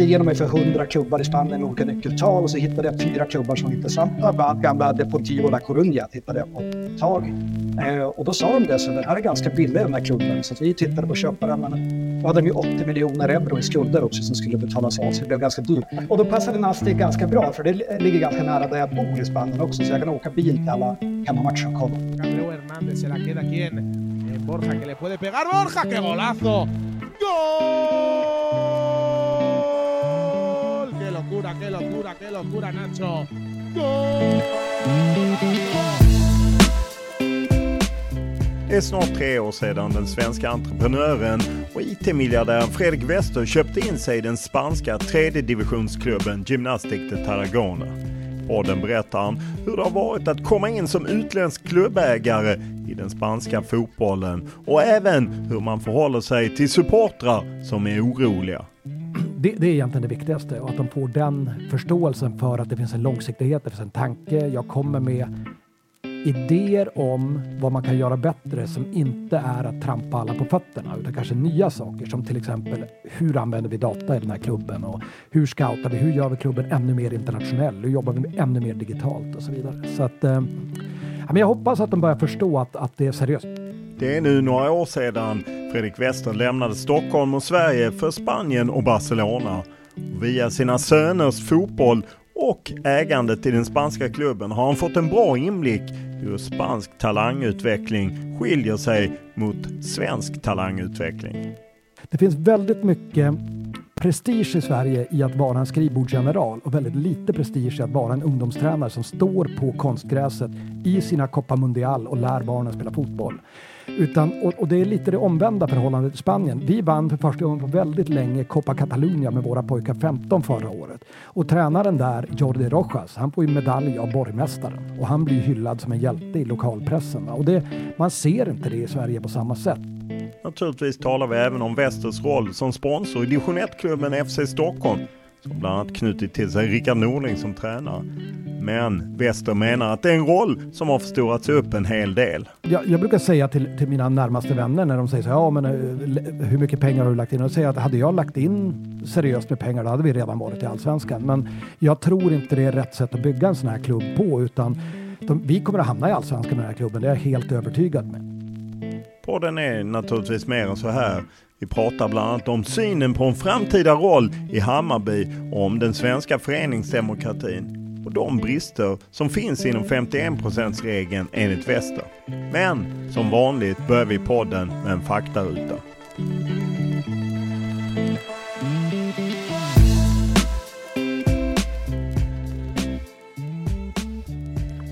Gick igenom mig för 100 klubbar i Spanien med olika nyckeltal och så hittade jag fyra klubbar som var intressanta. Bland gamla Deportivo La Coruña hittade jag på ett tag. Eh, och då sa de det, så den här är ganska billig den här klubben. Så vi tittade på att köpa den. Men då hade de ju 80 miljoner euro i skulder också som skulle betalas av, så det blev ganska dyrt. Och då passade Nastic ganska bra, för det ligger ganska nära där jag bor i Spanien också, så jag kan åka bil till alla hemmamatcher och kolla. Borja que le puede pegar. Borja, qué golazo. ¡Gol! Locura, qué locura, qué locura, Nacho! ¡Gol! Det är snart tre år sedan den svenska entreprenören och IT-miljardären Fredrik Wester köpte in sig i den spanska tredje divisionsklubben Gymnastic de Tarragona. Podden berättar han hur det har varit att komma in som utländsk klubbägare i den spanska fotbollen och även hur man förhåller sig till supportrar som är oroliga. Det, det är egentligen det viktigaste och att de får den förståelsen för att det finns en långsiktighet, det finns en tanke. Jag kommer med idéer om vad man kan göra bättre som inte är att trampa alla på fötterna utan kanske nya saker som till exempel hur använder vi data i den här klubben och hur scoutar vi? Hur gör vi klubben ännu mer internationell? Hur jobbar vi ännu mer digitalt och så vidare? Så att eh, jag hoppas att de börjar förstå att, att det är seriöst. Det är nu några år sedan Fredrik Wester lämnade Stockholm och Sverige för Spanien och Barcelona. Via sina söners fotboll och ägandet i den spanska klubben har han fått en bra inblick i hur spansk talangutveckling skiljer sig mot svensk talangutveckling. Det finns väldigt mycket prestige i Sverige i att vara en skrivbordsgeneral och väldigt lite prestige i att vara en ungdomstränare som står på konstgräset i sina Copa Mundial och lär barnen spela fotboll. Utan, och, och, det är lite det omvända förhållandet i Spanien. Vi vann för första gången på väldigt länge Copa Catalunya med våra pojkar 15 förra året. Och tränaren där, Jordi Rojas, han får ju medalj av borgmästaren och han blir hyllad som en hjälte i lokalpressen. Och det, man ser inte det i Sverige på samma sätt. Naturligtvis talar vi även om Västers roll som sponsor i division 1-klubben FC Stockholm som bland annat knutit till sig Rickard Norling som tränare. Men Wester menar att det är en roll som har förstorats upp en hel del. Jag, jag brukar säga till, till mina närmaste vänner när de säger så här, ja men eh, hur mycket pengar har du lagt in? Och säger att hade jag lagt in seriöst med pengar då hade vi redan varit i Allsvenskan. Men jag tror inte det är rätt sätt att bygga en sån här klubb på utan de, vi kommer att hamna i Allsvenskan med den här klubben, det är jag helt övertygad med. Podden är naturligtvis mer än så här. Vi pratar bland annat om synen på en framtida roll i Hammarby och om den svenska föreningsdemokratin och de brister som finns inom 51%-regeln enligt Wester. Men som vanligt börjar vi podden med en faktaruta.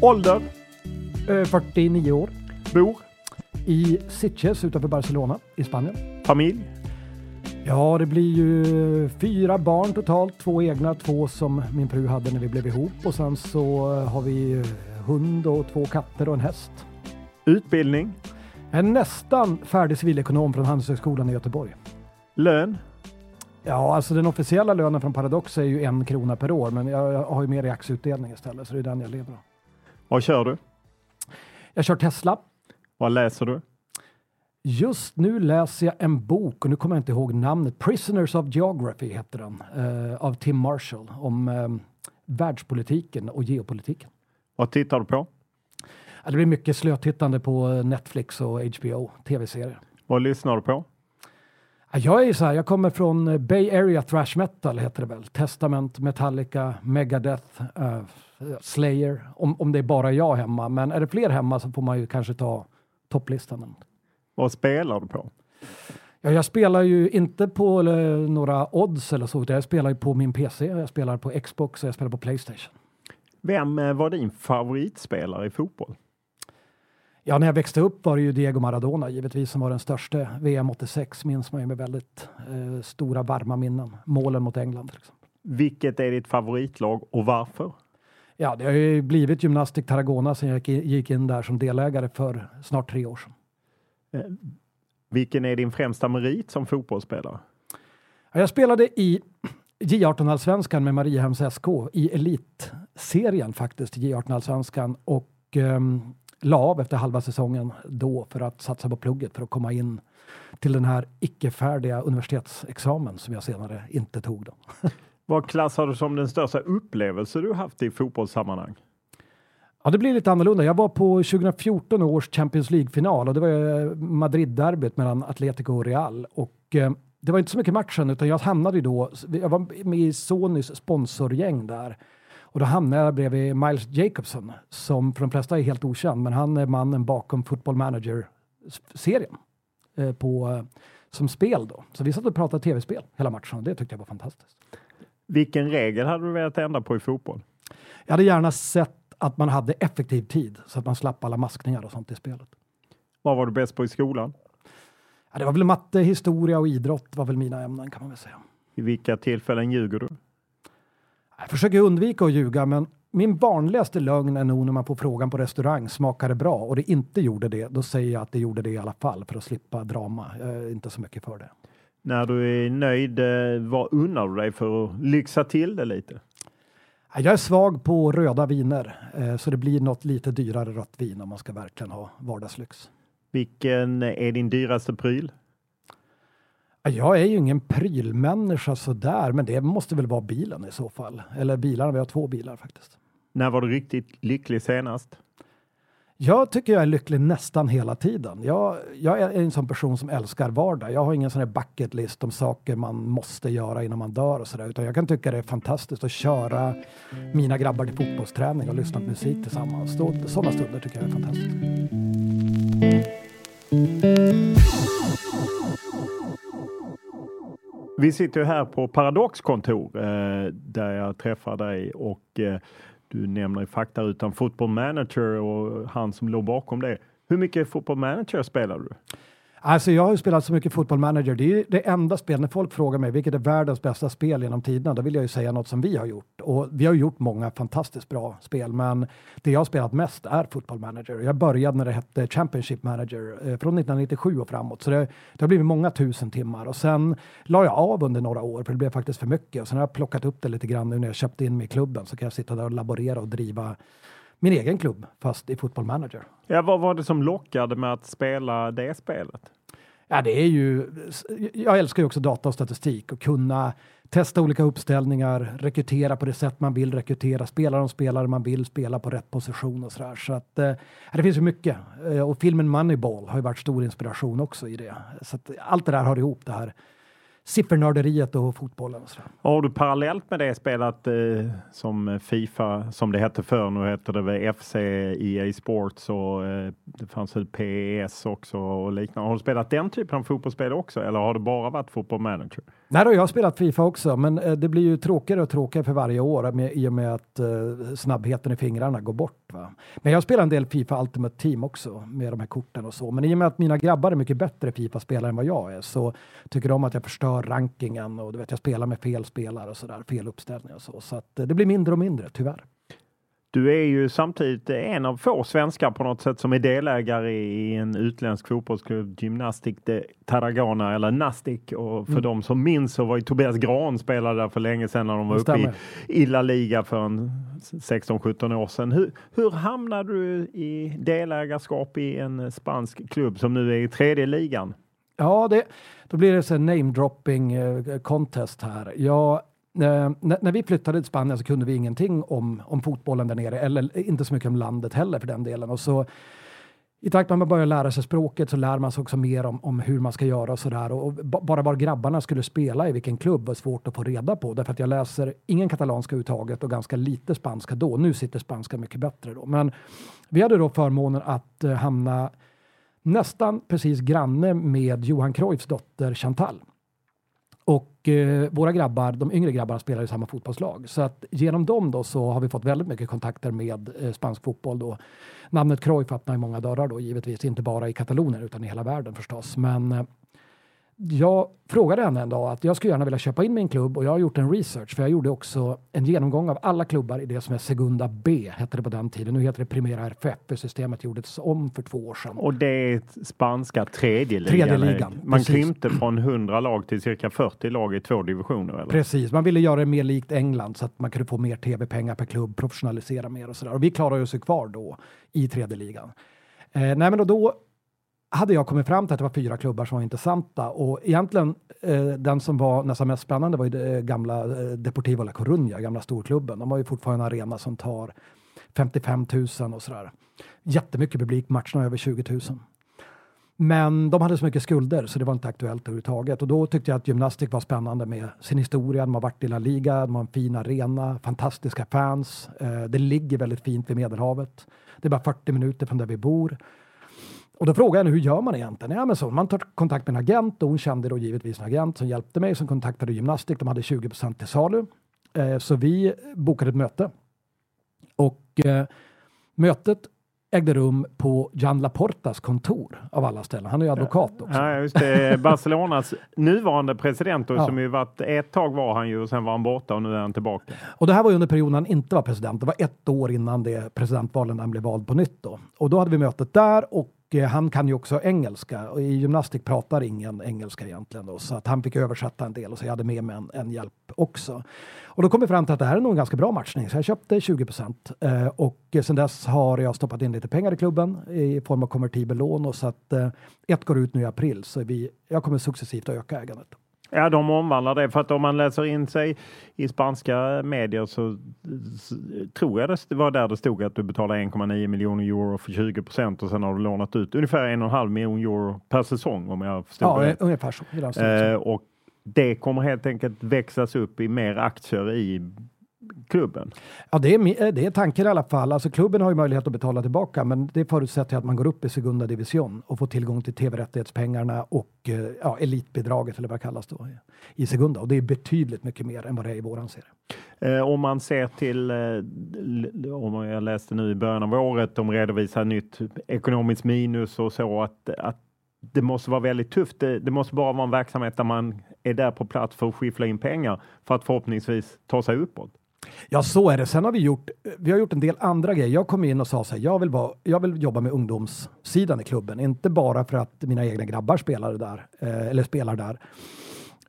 Ålder? Eh, 49 år. Bor? I Sitges utanför Barcelona i Spanien. Familj? Ja, det blir ju fyra barn totalt. Två egna, två som min fru hade när vi blev ihop. Och sen så har vi hund och två katter och en häst. Utbildning? Är nästan färdig civilekonom från Handelshögskolan i Göteborg. Lön? Ja, alltså den officiella lönen från Paradox är ju en krona per år, men jag, jag har ju mer i aktieutdelning istället, så det är den jag lever av. Vad kör du? Jag kör Tesla. Vad läser du? Just nu läser jag en bok, och nu kommer jag inte ihåg namnet, Prisoners of Geography heter den, eh, av Tim Marshall, om eh, världspolitiken och geopolitiken. Vad tittar du på? Ja, det blir mycket slötittande på Netflix och HBO, tv-serier. Vad lyssnar du på? Ja, Jag är så här, jag kommer från eh, Bay Area Thrash Metal heter det väl. Testament, Metallica, Megadeth, eh, Slayer. Om, om det är bara jag hemma. Men är det fler hemma så får man ju kanske ta topplistan. Vad spelar du på? Ja, jag spelar ju inte på eh, några odds eller så, jag spelar ju på min PC, jag spelar på Xbox och jag spelar på Playstation. Vem eh, var din favoritspelare i fotboll? Ja, när jag växte upp var det ju Diego Maradona givetvis som var den största. VM 86 minns man ju med väldigt eh, stora varma minnen. Målen mot England till exempel. Vilket är ditt favoritlag och varför? Ja, det har ju blivit Gymnastic Tarragona sen jag gick in- gick in där som delägare för snart tre år sedan. Eh, Vilken är din främsta merit som fotbollsspelare? Ja, Jag spelade i J18-allsvenskan med Mariehamns SK i elitserien faktiskt, J18-allsvenskan och ehm, la av efter halva säsongen då för att satsa på plugget för att komma in till den här icke-färdiga universitetsexamen som jag senare inte tog. Då. Vad klassar du som den största upplevelse du haft i fotbollssammanhang? Ja, det blir lite annorlunda. Jag var på 2014 års Champions League-final och det var Madrid-derbyt mellan Atletico och Real. Och eh, det var inte så mycket matchen, utan jag hamnade då, jag var med i Sonys sponsorgäng där. Och då hamnade jag bredvid Miles Jacobson, som för de flesta är helt okänd, men han är mannen bakom Football Manager-serien eh, på, eh, som spel då. Så vi satt och pratade tv-spel hela matchen och det tyckte jag var fantastiskt. Vilken regel hade du velat ändra på i fotboll? Jag hade gärna sett att man hade effektiv tid så att man slapp alla maskningar och sånt i spelet. Vad var du bäst på i skolan? Ja, det var väl matte, historia och idrott var väl mina ämnen kan man väl säga. I vilka tillfällen ljuger du? Jag försöker undvika att ljuga, men min vanligaste lögn är nog när man får frågan på restaurang, smakar det bra? Och det inte gjorde det, då säger jag att det gjorde det i alla fall för att slippa drama. Jag är inte så mycket för det. När du är nöjd, eh, vad unnar du dig för att lyxa till det lite? Ja, Jag är svag på röda viner, eh, så det blir något lite dyrare rött vin om man ska verkligen ha vardagslyx. Vilken är din dyraste pryl? Ja, Jag är ju ingen prylmänniska sådär, men det måste väl vara bilen i så fall. Eller bilarna, vi har två bilar faktiskt. När var du riktigt lycklig senast? Jag tycker jag är lycklig nästan hela tiden. Jag, jag är en sån person som älskar vardag. Jag har ingen sån här bucket list om saker man måste göra innan man dör och sådär, utan jag kan tycka det är fantastiskt att köra mina grabbar till fotbollsträning och lyssna på musik tillsammans. Sådana stunder tycker jag är fantastiskt. Vi sitter ju här på Paradox kontor eh, där jag träffar dig och eh, du nämner i faktarutan Football Manager och han som låg bakom det. Hur mycket Football Manager spelar du? Alltså jag har ju spelat så mycket fotboll manager. Det är ju det enda spel, när folk frågar mig vilket är världens bästa spel genom tiderna, då vill jag ju säga något som vi har gjort. Och vi har gjort många fantastiskt bra spel, men det jag har spelat mest är fotboll manager. Jag började när det hette Championship Manager eh, från 1997 och framåt, så det, det har blivit många tusen timmar. Och sen la jag av under några år, för det blev faktiskt för mycket. Och sen har jag plockat upp det lite grann nu när jag köpte in mig i klubben, så kan jag sitta där och laborera och driva min egen klubb, fast i fotboll manager. Ja, vad var det som lockade med att spela det spelet? Ja, det är ju, jag älskar ju också data och statistik och kunna testa olika uppställningar, rekrytera på det sätt man vill rekrytera, spela de spelare man vill spela på rätt position och sådär. Så att eh, det finns ju mycket. Eh, och filmen Moneyball har ju varit stor inspiration också i det. Så att allt det där har ihop det här siffernörderiet och fotbollen och sådär. Har du parallellt med det spelat eh, som Fifa, som det hette förr, nu heter det väl FC, EA Sports och eh, det fanns väl PES också och liknande. Har du spelat den typen av fotbollsspel också eller har det bara varit fotboll manager? Nej, då, jag har spelat Fifa också, men eh, det blir ju tråkigare och tråkigare för varje år med, i och med att eh, snabbheten i fingrarna går bort. Va? Men jag spelar en del Fifa Ultimate Team också med de här korten och så. Men i och med att mina grabbar är mycket bättre Fifa-spelare än vad jag är så tycker de att jag förstör rankingen och du vet, jag spelar med fel spelare och sådär, fel uppställningar och så. Så att, eh, det blir mindre och mindre, tyvärr. Du är ju samtidigt en av få svenskar på något sätt som är delägare i en utländsk fotbollsklubb, Gymnastic de Tarragona eller Nastic. Och för mm. de som minns så var ju Tobias Gran spelade där för länge sedan när de var uppe i, i La Liga för en 16-17 år sedan. Hur, hur hamnade du i delägarskap i en spansk klubb som nu är i tredje ligan? Ja, det, då blir det en namedropping dropping contest här. Jag Eh, när, vi flyttade till Spanien så kunde vi ingenting om, om fotbollen där nere, eller inte så mycket om landet heller för den delen. Och så, I takt med att man börjar lära sig språket så lär man sig också mer om, om hur man ska göra och sådär. Och bara var grabbarna skulle spela i vilken klubb var svårt att få reda på. Därför att jag läser ingen katalanska överhuvudtaget och ganska lite spanska då. Nu sitter spanska mycket bättre då. Men vi hade då förmånen att eh, hamna nästan precis granne med Johan Cruyffs dotter Chantal. Och eh, våra grabbar, de yngre grabbarna spelar i samma fotbollslag. Så att genom dem då så har vi fått väldigt mycket kontakter med eh, spansk fotboll då. Namnet Cruyff öppnar i många dörrar då givetvis, inte bara i Katalonien utan i hela världen förstås. Men eh, jag frågade henne en dag att jag skulle gärna vilja köpa in min klubb och jag har gjort en research för jag gjorde också en genomgång av alla klubbar i det som är Segunda B, hette det på den tiden. Nu heter det Primera RFF, för systemet gjordes om för två år sedan. Och det är spanska tredje ligan? Tredje ligan. Man precis. krympte från 100 lag till cirka 40 lag i två divisioner? Eller? Precis, man ville göra det mer likt England så att man kunde få mer tv-pengar per klubb, professionalisera mer och sådär. Och vi klarade oss kvar då i tredje ligan. Eh, nej, men då hade jag kommit fram till att det var fyra klubbar som var intressanta och egentligen eh, den som var nästan mest spännande var ju det gamla eh, Deportivo La Coruña, gamla storklubben. De har ju fortfarande en arena som tar 55 000 och sådär. Jättemycket publik, matcherna över 20 000. Men de hade så mycket skulder så det var inte aktuellt överhuvudtaget. Och då tyckte jag att gymnastik var spännande med sin historia. De har varit i La Liga, de har en fin arena, fantastiska fans. Eh, det ligger väldigt fint vid Medelhavet. Det är bara 40 minuter från där vi bor. Och då frågade jag henne, hur gör man egentligen? Ja, men så, man tar kontakt med en agent och hon kände då givetvis en agent som hjälpte mig som kontaktade gymnastik. De hade 20% till salu. Eh, så vi bokade ett möte. Och eh, mötet ägde rum på Jan Laportas kontor av alla ställen. Han är ju advokat också. Ja, just det. Barcelonas nuvarande president och ja. som ju varit ett tag var han ju och sen var han borta och nu är han tillbaka. Och det här var ju under perioden han inte var president. Det var ett år innan det presidentvalen han blev vald på nytt då. Och då hade vi mötet där och Eh, han kan ju också engelska. Och i gymnastik pratar ingen engelska egentligen då, så att han fick översätta en del och så jag hade med mig en, en hjälp också. Och då kom vi fram till att det här är nog en ganska bra matchning. Så jag köpte 20 procent. Eh, och sen dess har jag stoppat in lite pengar i klubben i form av konvertibel lån. Och så att eh, ett går ut nu i april. Så vi, jag kommer successivt att öka ägandet. Ja, de omvandlar det för att om man läser in sig i spanska medier så, tror jag det var där det stod att du betalar 1,9 miljoner euro för 20 procent och sen har du lånat ut ungefär en och en halv miljon euro per säsong om jag förstår ja, det. ungefär så. Eh, och det kommer helt enkelt växlas upp i mer aktier i klubben? Ja, det är, eh, det är tanken i alla fall. Alltså, klubben har ju möjlighet att betala tillbaka, men det förutsätter att man går upp i Segunda Division och får tillgång till tv-rättighetspengarna och eh, ja, elitbidraget eller vad det kallas då i Segunda. Och det är betydligt mycket mer än vad det är i våran serie. Eh, om man ser till, eh, om jag läste nu i början av året, de redovisar nytt ekonomiskt minus och så att, att det måste vara väldigt tufft. Det, det, måste bara vara en verksamhet där man är där på plats för att skiffla in pengar för att förhoppningsvis ta sig uppåt. Ja, så är det. Sen har vi gjort, vi har gjort en del andra grejer. Jag kom in och sa så här, jag vill, vara, jag vill jobba med ungdomssidan i klubben. Inte bara för att mina egna grabbar spelar där, eh, eller spelar där,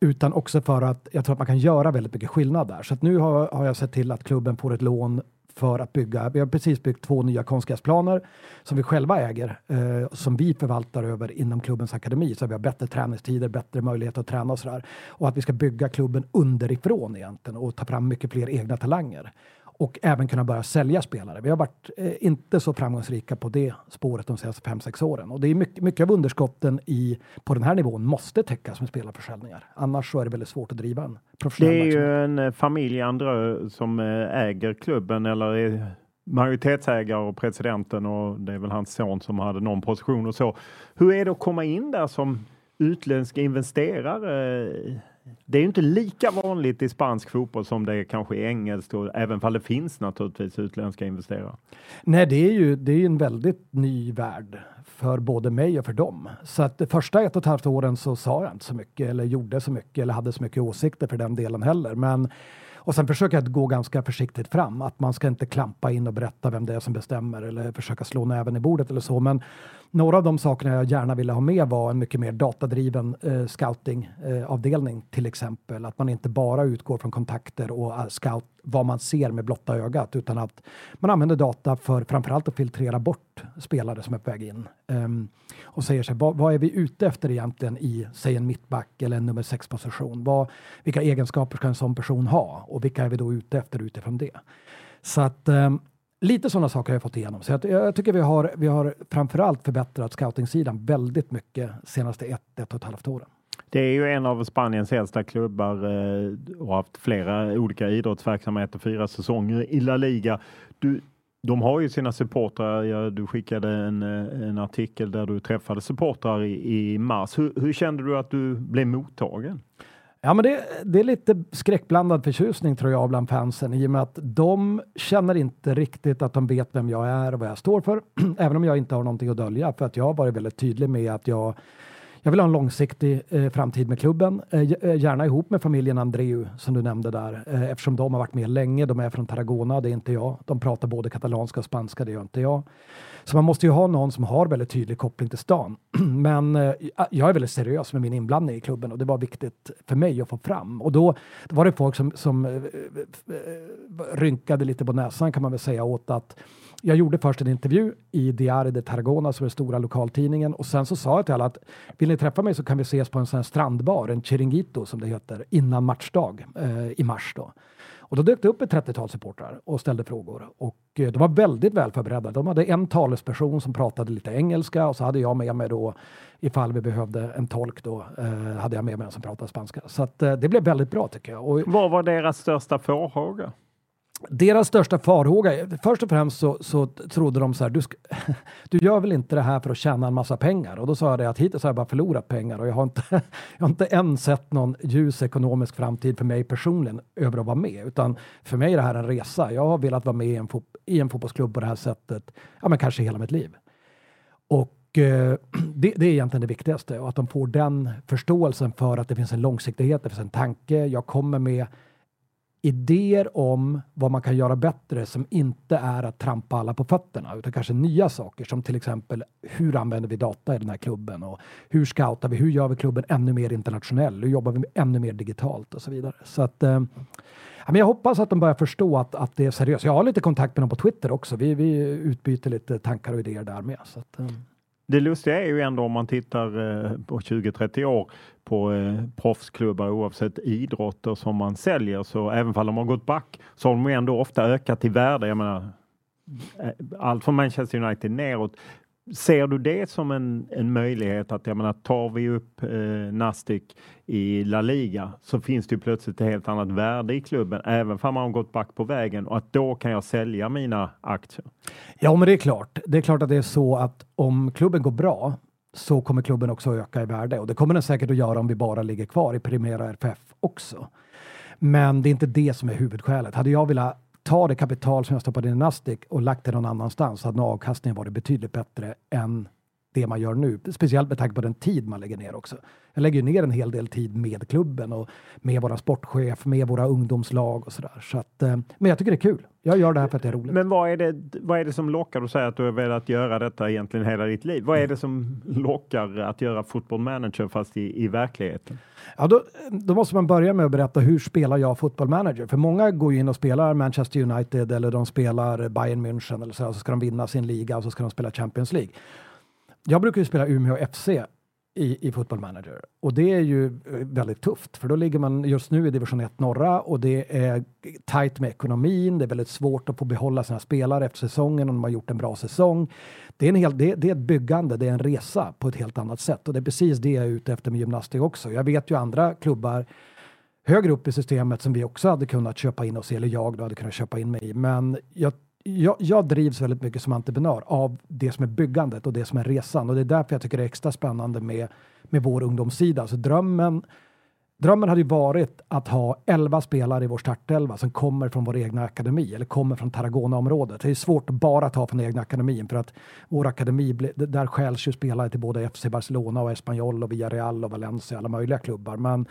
utan också för att jag tror att man kan göra väldigt mycket skillnad där. Så att nu har, har jag sett till att klubben får ett lån för att bygga. Vi har precis byggt två nya konstgräsplaner som vi själva äger, eh, som vi förvaltar över inom klubbens akademi. Så vi har bättre träningstider, bättre möjlighet att träna och sådär. Och att vi ska bygga klubben underifrån egentligen och ta fram mycket fler egna talanger och även kunna börja sälja spelare. Vi har varit eh, inte så framgångsrika på det spåret de senaste 5-6 åren och det är mycket, mycket av underskotten i, på den här nivån måste täckas med spelarförsäljningar. Annars så är det väldigt svårt att driva en professionell Det är ju en eh, familj Andrö som eh, äger klubben eller är majoritetsägare och presidenten och det är väl hans son som hade någon position och så. Hur är det att komma in där som utländsk investerare det är ju inte lika vanligt i spansk fotboll som det är kanske i engelsk, och även om det finns naturligtvis utländska investerare. Nej, det är ju det är en väldigt ny värld för både mig och för dem. Så att de första ett och ett halvt åren så sa jag inte så mycket eller gjorde så mycket eller hade så mycket åsikter för den delen heller. Men Och sen försöker jag gå ganska försiktigt fram, att man ska inte klampa in och berätta vem det är som bestämmer eller försöka slå näven i bordet eller så. Men några av de sakerna jag gärna ville ha med var en mycket mer datadriven eh, scoutingavdelning eh, till exempel. Att man inte bara utgår från kontakter och uh, scout vad man ser med blotta ögat utan att man använder data för framförallt att filtrera bort spelare som är på väg in. Um, och säger sig, vad, vad, är vi ute efter egentligen i, säg en mittback eller en nummer sex position? Vad, vilka egenskaper ska en sån person ha? Och vilka är vi då ute efter utifrån det? Så att um, lite sådana saker har jag fått igenom. Så jag, jag, tycker vi har, vi har framförallt förbättrat scoutingsidan väldigt mycket senaste ett, ett och ett halvt åren. Det är ju en av Spaniens äldsta klubbar eh, och har haft flera olika idrottsverksamheter, fyra säsonger i La Liga. Du, de har ju sina supportrar. Du skickade en, eh, en artikel där du träffade supportrar i, i mars. Hur, hur kände du att du blev mottagen? Ja, men det, det, är lite skräckblandad förtjusning tror jag bland fansen i och med att de känner inte riktigt att de vet vem jag är och vad jag står för. Även om jag inte har någonting att dölja för att jag har varit väldigt tydlig med att jag jag vill ha en långsiktig eh, framtid med klubben, eh, eh gärna ihop med familjen Andreu som du nämnde där, eh, eftersom de har varit med länge. De är från Tarragona, det är inte jag. De pratar både katalanska och spanska, det gör inte jag. Så man måste ju ha någon som har väldigt tydlig koppling till stan. Men eh, jag är väldigt seriös med min inblandning i klubben och det var viktigt för mig att få fram. Och då, var det folk som, som eh, eh rynkade lite på näsan kan man väl säga åt att jag gjorde först en intervju i Diario de Tarragona som är den stora lokaltidningen och sen så sa jag till alla att vill ni träffa mig så kan vi ses på en sån här strandbar, en chiringuito som det heter, innan matchdag eh, i mars då. Och då dök det upp ett 30-tal supportrar och ställde frågor. Och eh, de var väldigt väl förberedda. De hade en talesperson som pratade lite engelska och så hade jag med mig då, ifall vi behövde en tolk då, eh, hade jag med mig en som pratade spanska. Så att, eh, det blev väldigt bra tycker jag. Och, Vad var deras största farhåga? Deras största farhåga, först och främst så, så trodde de så här, du, sk, du gör väl inte det här för att tjäna en massa pengar? Och då sa jag det att hittills har jag bara förlorat pengar och jag har inte, jag har inte än sett någon ljus ekonomisk framtid för mig personligen över att vara med, utan för mig är det här en resa. Jag har velat vara med i en, fot, i en fotbollsklubb på det här sättet, ja men kanske hela mitt liv. Och eh, det, det, är egentligen det viktigaste och att de får den förståelsen för att det finns en långsiktighet, det finns en tanke. Jag kommer med idéer om vad man kan göra bättre som inte är att trampa alla på fötterna utan kanske nya saker som till exempel hur använder vi data i den här klubben och hur scoutar vi? Hur gör vi klubben ännu mer internationell? Hur jobbar vi ännu mer digitalt och så vidare? Så att eh, jag hoppas att de börjar förstå att, att det är seriöst. Jag har lite kontakt med dem på Twitter också. Vi, vi utbyter lite tankar och idéer där med. Så att, eh. Det lustiga är ju ändå om man tittar eh, på 20-30 år på eh, proffsklubbar oavsett idrotter som man säljer så även om de har gått back så har de ändå ofta ökat i värde. Jag menar, eh, allt från Manchester United neråt Ser du det som en, en möjlighet att jag menar, tar vi upp eh, Nastic i La Liga så finns det ju plötsligt ett helt annat värde i klubben även om man har gått back på vägen och att då kan jag sälja mina aktier. Ja, men det är klart. Det är klart att det är så att om klubben går bra så kommer klubben också öka i värde och det kommer den säkert att göra om vi bara ligger kvar i Primera RFF också. Men det är inte det som är huvudskälet. Hade jag velat ta det kapital som jag stoppade in i Nasdaq och lagt det någon annanstans så hade avkastningen varit betydligt bättre än det man gör nu. Speciellt med tanke på den tid man lägger ner också. Jag lägger ner en hel del tid med klubben och med våra sportchef, med våra ungdomslag och sådär. Så att, eh, men jag tycker det är kul. Jag gör det här för att det är roligt. Men vad är det, vad är det som lockar? Du säger att du har velat göra detta egentligen hela ditt liv. Vad är det som lockar att göra football manager fast i, i verkligheten? Ja, då, då måste man börja med att berätta hur spelar jag football manager? För många går ju in och spelar Manchester United eller de spelar Bayern München eller så, så ska de vinna sin liga och så ska de spela Champions League. Jag brukar ju spela Umeå FC i, i Football Manager. Och det är ju eh, väldigt tufft, för då ligger man just nu i division 1 norra och det är tajt med ekonomin. Det är väldigt svårt att få behålla sina spelare efter säsongen om de har gjort en bra säsong. Det är, en hel, det, det är ett byggande, det är en resa på ett helt annat sätt och det är precis det jag är ute efter med gymnastik också. Jag vet ju andra klubbar högre upp i systemet som vi också hade kunnat köpa in oss i, eller jag då hade kunnat köpa in mig i. Men jag jag, jag, drivs väldigt mycket som entreprenör av det som är byggandet och det som är resan och det är därför jag tycker det är extra spännande med, med vår ungdomssida. Så drömmen, drömmen hade ju varit att ha 11 spelare i vår startelva som kommer från vår egna akademi eller kommer från Tarragona-området. Det är svårt att bara ta från egna akademin för att vår akademi, där skäls ju spelare till både FC Barcelona och Espanyol och Villarreal och Valencia, alla möjliga klubbar. Men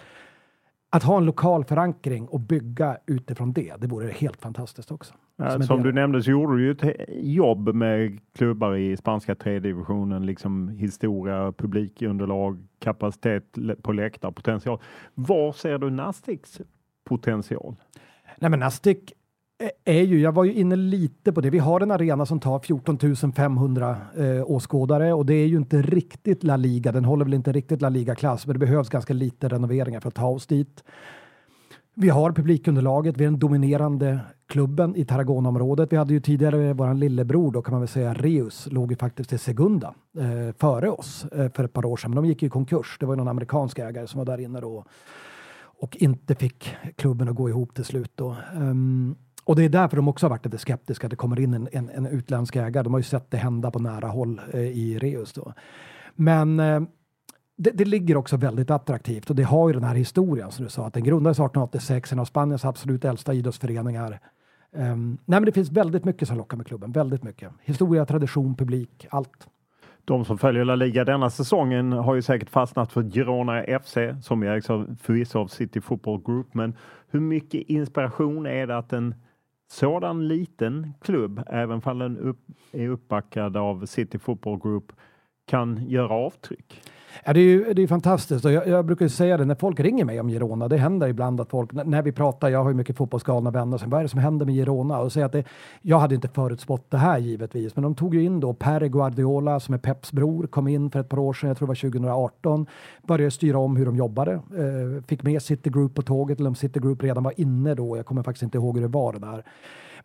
att ha en lokal förankring och bygga utifrån det, det vore helt fantastiskt också. Ja, Som du nämnde så gjorde du ju ett jobb med klubbar i spanska tredje divisionen, liksom historia, publikunderlag, kapacitet på läktare, potential. Var ser du Nastics potential? Nej men Nastic är- är ju, jag var ju inne lite på det, vi har en arena som tar 14 500 eh, åskådare och det är ju inte riktigt La Liga, den håller väl inte riktigt La Liga-klass, men det behövs ganska lite renoveringar för att ta oss dit. Vi har publikunderlaget, vi är den dominerande klubben i Tarragonaområdet, Vi hade ju tidigare vår lillebror då kan man väl säga, Reus, låg ju faktiskt i Segunda eh, före oss eh, för ett par år sedan, men de gick ju i konkurs. Det var ju någon amerikansk ägare som var där inne då och inte fick klubben att gå ihop till slut. Då. Um, och det är därför de också har varit lite skeptiska att det kommer in en, en, en utländsk ägare. De har ju sett det hända på nära håll eh, i Reus. Då. Men eh, det, det ligger också väldigt attraktivt och det har ju den här historien som du sa att den grundades 1886, en av Spaniens absolut äldsta idrottsföreningar. Um, nej men det finns väldigt mycket som lockar med klubben, väldigt mycket. Historia, tradition, publik, allt. De som följer La Liga denna säsongen har ju säkert fastnat för Girona FC som ju ägs av förvisso av City Football Group. Men hur mycket inspiration är det att en sådan liten klubb, även om den upp, är uppbackad av City Football Group, kan göra avtryck? Ja, det är ju det är fantastiskt och jag, jag brukar ju säga det när folk ringer mig om Girona. Det händer ibland att folk, när vi pratar, jag har ju mycket fotbollsgalna vänner, som, vad är det som händer med Girona? Och säger att det, jag hade inte förutspått det här givetvis, men de tog ju in då Per Guardiola som är Peps bror, kom in för ett par år sedan, jag tror det var 2018, började styra om hur de jobbade, eh, fick med City Group på tåget, eller om City Group redan var inne då, jag kommer faktiskt inte ihåg hur det var det där.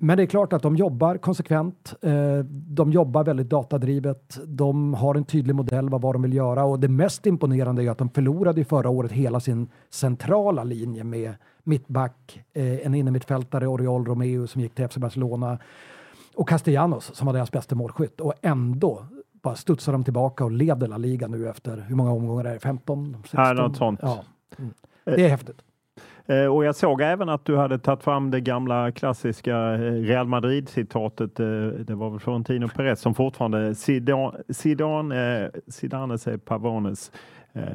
Men det är klart att de jobbar konsekvent. Eh, de jobbar väldigt datadrivet. De har en tydlig modell vad, vad de vill göra och det mest imponerande är att de förlorade förra året hela sin centrala linje med mittback, eh, en innermittfältare, Oriol Romeo som gick till FC Barcelona och Castellanos som var deras bästa målskytt och ändå bara studsar de tillbaka och leder La Liga nu efter hur många omgångar är det? 15? 16? Ja, något sånt. Ja. Mm. Det är häftigt. Eh, och jag såg även att du hade tagit fram det gamla klassiska eh, Real Madrid-citatet. Eh, det var väl Florentino Perez som fortfarande Zidane, Zidane, eh, är Pavones.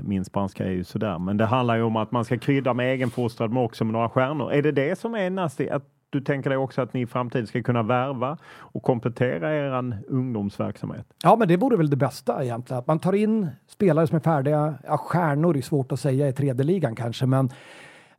Min spanska är ju sådär, men det handlar ju om att man ska krydda med egenfostrad men också med några stjärnor. Är det det som är nasty? Att du tänker dig också att ni i framtiden ska kunna värva och komplettera er ungdomsverksamhet? Ja, men det vore väl det bästa egentligen. Att man tar in spelare som är färdiga. Ja, stjärnor är svårt att säga i tredje ligan kanske, men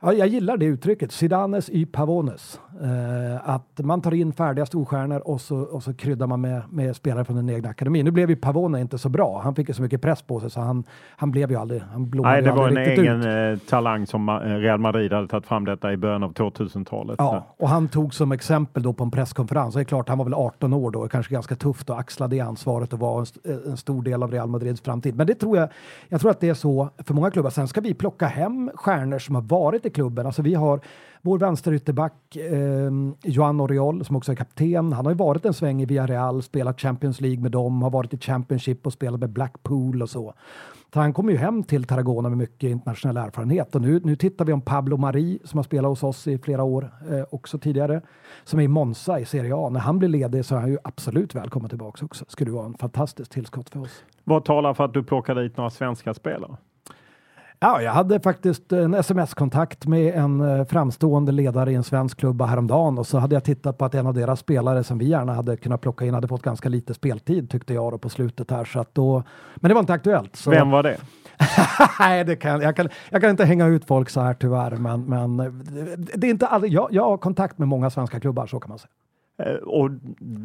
ja, jag gillar det uttrycket. Sidanes y Pavones. Eh, att man tar in färdiga storstjärnor och så, och så kryddar man med, med spelare från den egna akademin. Nu blev ju Pavone inte så bra. Han fick ju så mycket press på sig så han, han blev ju aldrig, han blommade Nej, det var en egen ut. eh, talang som eh, Real Madrid hade tagit fram detta i början av 2000-talet. Ja, och han tog som exempel då på en presskonferens. Det är klart, han var väl 18 år då, kanske ganska tufft att axla det ansvaret och vara en, en stor del av Real Madrids framtid. Men det tror jag, jag tror att det är så för många klubbar. Sen ska vi plocka hem stjärnor som har varit i klubben. Alltså vi har vår vänsterytterback eh, Joan Oriol som också är kapten. Han har ju varit en sväng i Villarreal, spelat Champions League med dem, har varit i Championship och spelat med Blackpool och så. Så han kommer ju hem till Tarragona med mycket internationell erfarenhet och nu, nu tittar vi om Pablo Mari som har spelat hos oss i flera år eh, också tidigare, som är i Monza i Serie A. När han blir ledig så är han ju absolut välkommen tillbaka också. Skulle vara en fantastisk tillskott för oss. Vad talar för att du plockar dit några svenska spelare? Ja, jag hade faktiskt en sms-kontakt med en eh, framstående ledare i en svensk klubb häromdagen och så hade jag tittat på att en av deras spelare som vi gärna hade kunnat plocka in hade fått ganska lite speltid tyckte jag då på slutet här så att då, men det var inte aktuellt. Så, Vem var det? Nej, det kan, jag, kan, jag kan inte hänga ut folk så här tyvärr, men, men det, är inte aldrig, jag, jag har kontakt med många svenska klubbar, så kan man säga. Eh, Och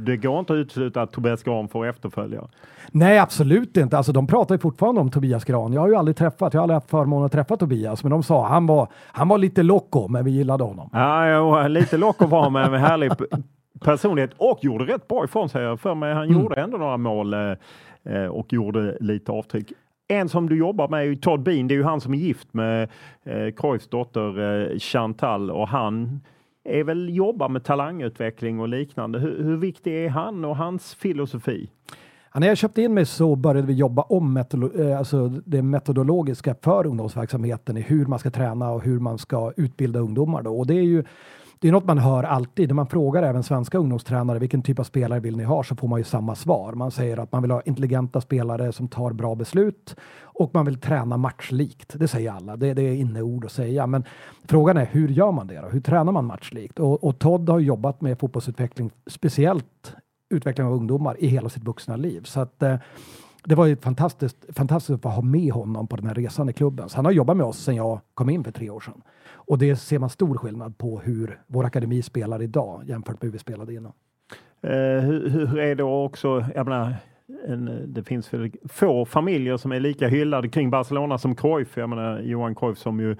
det går inte att utesluta att Tobias Grahn får efterföljare. Nej, absolut inte. Alltså, de pratar ju fortfarande om Tobias Gran. Jag har ju aldrig träffat, jag har aldrig haft förmånen att träffa Tobias, men de sa han var, han var lite loco, men vi gillade honom. Ja, jo, lite lock att vara med en härlig personlighet och gjorde rätt bra ifrån sig. För mig han Mm. gjorde ändå några mål eh, eh, och gjorde lite avtryck. En som du jobbar med är Todd Bean. Det är ju han som är gift med eh, Cruyffs dotter eh, Chantal och han är väl jobbar med talangutveckling och liknande. Hur, hur viktig är han och hans filosofi? Ja, när jag köpte in mig så började vi jobba om metodolo- eh, alltså det metodologiska för ungdomsverksamheten i hur man ska träna och hur man ska utbilda ungdomar. Då. Och det är ju det är något man hör alltid. När man frågar även svenska ungdomstränare vilken typ av spelare vill ni ha så får man ju samma svar. Man säger att man vill ha intelligenta spelare som tar bra beslut och man vill träna matchlikt. Det säger alla. Det, det är inneord att säga. Men frågan är hur gör man det då? Hur tränar man matchlikt? Och, och Todd har jobbat med fotbollsutveckling, speciellt utveckling av ungdomar i hela sitt vuxna liv. Så att, eh, det var ju fantastiskt, fantastiskt att få ha med honom på den här resan i klubben. Så han har jobbat med oss sedan jag kom in för tre år sedan. Och det ser man stor skillnad på hur vår akademi spelar idag jämfört med hur vi spelade innan. Eh, hur, hur, är det också, jag menar, en, det finns väl få familjer som är lika hyllade kring Barcelona som Cruyff. Jag menar Johan Cruyff som ju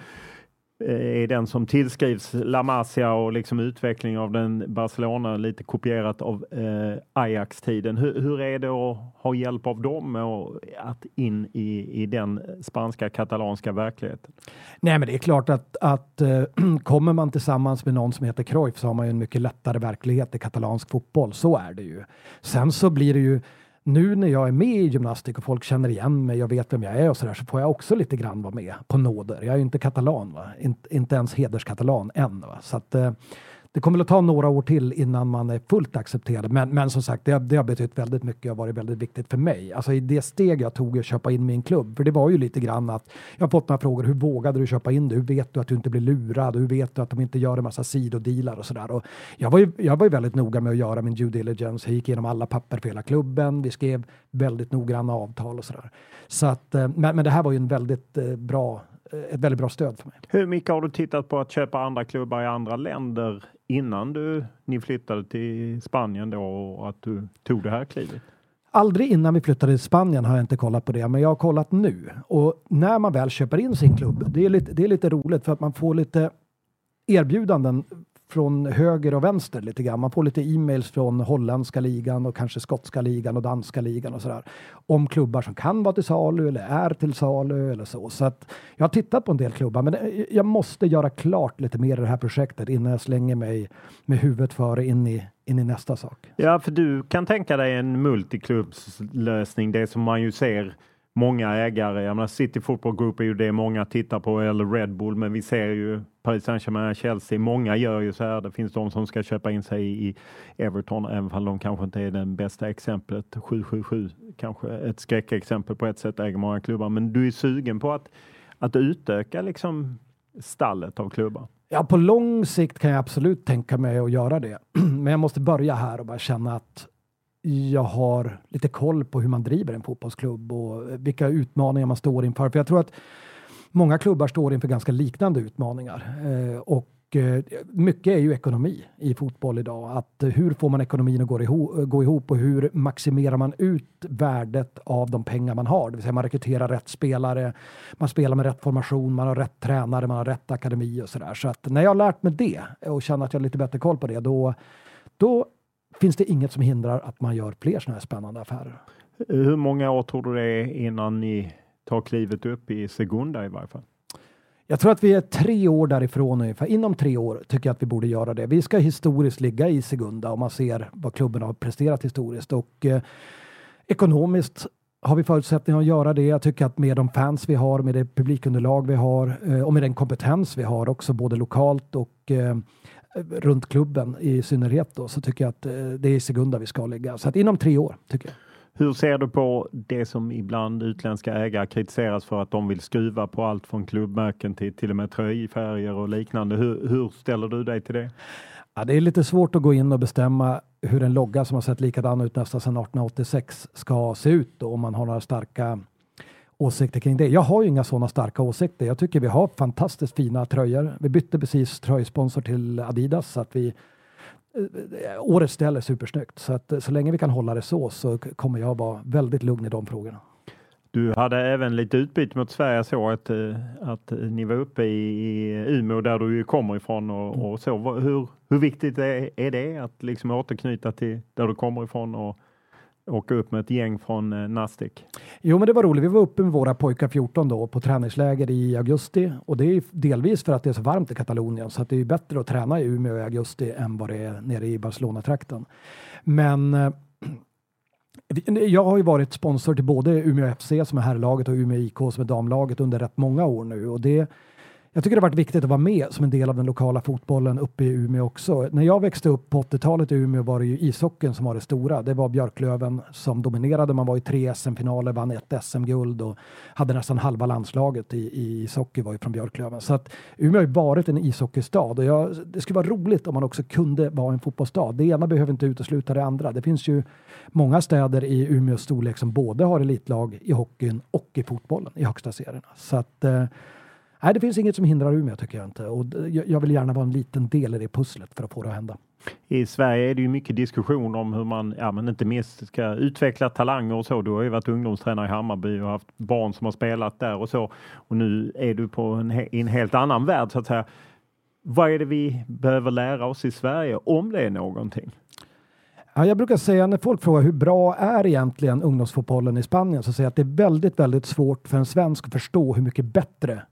Eh, är den som tillskrivs La Masia och liksom utveckling av den Barcelona lite kopierat av eh, Ajax-tiden. Hur, hur, är det att ha hjälp av dem och att in i, i den spanska katalanska verkligheten? Nej, men det är klart att, att äh, kommer man tillsammans med någon som heter Cruyff så har man ju en mycket lättare verklighet i katalansk fotboll. Så är det ju. Sen så blir det ju nu när jag är med i gymnastik och folk känner igen mig, jag vet vem jag är och sådär, så får jag också lite grann vara med på nåder. Jag är ju inte katalan, va? Inte, inte ens hederskatalan än. Va? Så att, eh, det kommer att ta några år till innan man är fullt accepterad. Men, men som sagt, det, det har betytt väldigt mycket och varit väldigt viktigt för mig. Alltså i det steg jag tog att köpa in min klubb, för det var ju lite grann att jag har fått några frågor. Hur vågade du köpa in det? Hur vet du att du inte blir lurad? Hur vet du att de inte gör en massa sidodealar och sådär? Jag var, ju, jag var ju väldigt noga med att göra min due diligence. Jag gick igenom alla papper för hela klubben. Vi skrev väldigt noggranna avtal och sådär. Så att, eh, men, men det här var ju en väldigt eh, bra ett väldigt bra stöd för mig. Hur mycket har du tittat på att köpa andra klubbar i andra länder innan du, ni flyttade till Spanien då och att du tog det här klivet? Aldrig innan vi flyttade till Spanien har jag inte kollat på det, men jag har kollat nu. Och när man väl köper in sin klubb, det är lite, det är lite roligt för att man får lite erbjudanden från höger och vänster lite grann. Man får lite e-mails från holländska ligan och kanske skotska ligan och danska ligan och sådär. Om klubbar som kan vara till salu eller är till salu eller så. Så att jag har tittat på en del klubbar, men eh, jag måste göra klart lite mer i det här projektet innan jag slänger mig med huvudet före in i in i nästa sak. Ja, för du kan tänka dig en multiklubbslösning, det som man ju ser många ägare. Jag menar City Football Group är ju det många tittar på, eller Red Bull, men vi ser ju Paris Saint-Germain, Chelsea. Många gör ju så här. Det finns de som ska köpa in sig i Everton, även om de kanske inte är det bästa exemplet. 777 kanske ett skräckexempel på ett sätt, äger många klubbar. Men du är sugen på att, att utöka liksom stallet av klubbar? Ja, på lång sikt kan jag absolut tänka mig att göra det. Men jag måste börja här och bara känna att jag har lite koll på hur man driver en fotbollsklubb och vilka utmaningar man står inför. För jag tror att många klubbar står inför ganska liknande utmaningar. Eh, och eh, mycket är ju ekonomi i fotboll idag. Att hur får man ekonomin att gå ihop, gå ihop och hur maximerar man ut värdet av de pengar man har? Det vill säga man rekryterar rätt spelare, man spelar med rätt formation, man har rätt tränare, man har rätt akademi och sådär. Så att när jag har lärt mig det och känner att jag har lite bättre koll på det, då, då finns det inget som hindrar att man gör fler sådana här spännande affärer. Hur många år tror du det är innan ni tar klivet upp i Segunda i varje fall? Jag tror att vi är tre år därifrån ungefär. Inom tre år tycker jag att vi borde göra det. Vi ska historiskt ligga i Segunda om man ser vad klubben har presterat historiskt och eh, ekonomiskt har vi förutsättningar att göra det. Jag tycker att med de fans vi har, med det publikunderlag vi har eh, och med den kompetens vi har också både lokalt och eh, runt klubben i synnerhet då, så tycker jag att eh, det är i Segunda vi ska ligga. Så att inom tre år tycker jag. Hur ser du på det som ibland utländska ägare kritiseras för att de vill skruva på allt från klubbmärken till till och med tröjfärger och liknande. Hur, hur ställer du dig till det? Ja, det är lite svårt att gå in och bestämma hur en logga som har sett likadan ut nästan sedan 1886 ska se ut då, om man har några starka åsikter kring det. Jag har ju inga sådana starka åsikter. Jag tycker vi har fantastiskt fina tröjor. Vi bytte precis tröjsponsor till Adidas så att vi eh, årets ställ är supersnyggt. Så att så länge vi kan hålla det så så kommer jag vara väldigt lugn i de frågorna. Du hade även lite utbyte mot Sverige. Jag såg att, eh, att ni var uppe i Umeå där du kommer ifrån och, och så. Hur, hur viktigt är, är det att liksom återknyta till där du kommer ifrån och åka upp med ett gäng från eh, Nastic? Jo, men det var roligt. Vi var uppe med våra pojkar 14 då på träningsläger i augusti och det är delvis för att det är så varmt i Katalonien så att det är bättre att träna i Umeå i augusti än vad det är nere i Barcelona-trakten. Men eh, jag har ju varit sponsor till både Umeå FC som är herrlaget och Umeå IK som är damlaget under rätt många år nu och det jag tycker det har varit viktigt att vara med som en del av den lokala fotbollen uppe i Umeå också. När jag växte upp på 80-talet i Umeå var det ju ishockeyn som var det stora. Det var Björklöven som dominerade. Man var i tre SM-finaler, vann ett SM-guld och hade nästan halva landslaget i, i ishockey var ju från Björklöven. Så att Umeå har ju varit en ishockeystad och jag, det skulle vara roligt om man också kunde vara en fotbollsstad. Det ena behöver inte utesluta det andra. Det finns ju många städer i Umeås storlek som både har elitlag i hockeyn och i fotbollen i högsta serierna. Så att eh, Nej, det finns inget som hindrar Umeå tycker jag inte. Och jag vill gärna vara en liten del i det pusslet för att få det att hända. I Sverige är det ju mycket diskussion om hur man, ja men inte minst ska utveckla talanger och så. Du har ju varit ungdomstränare i Hammarby och haft barn som har spelat där och så. Och nu är du på en, i en helt annan värld så att säga. Vad är det vi behöver lära oss i Sverige om det är någonting? Ja, jag brukar säga när folk frågar hur bra är egentligen ungdomsfotbollen i Spanien så säger jag att det är väldigt, väldigt svårt för en svensk att förstå hur mycket bättre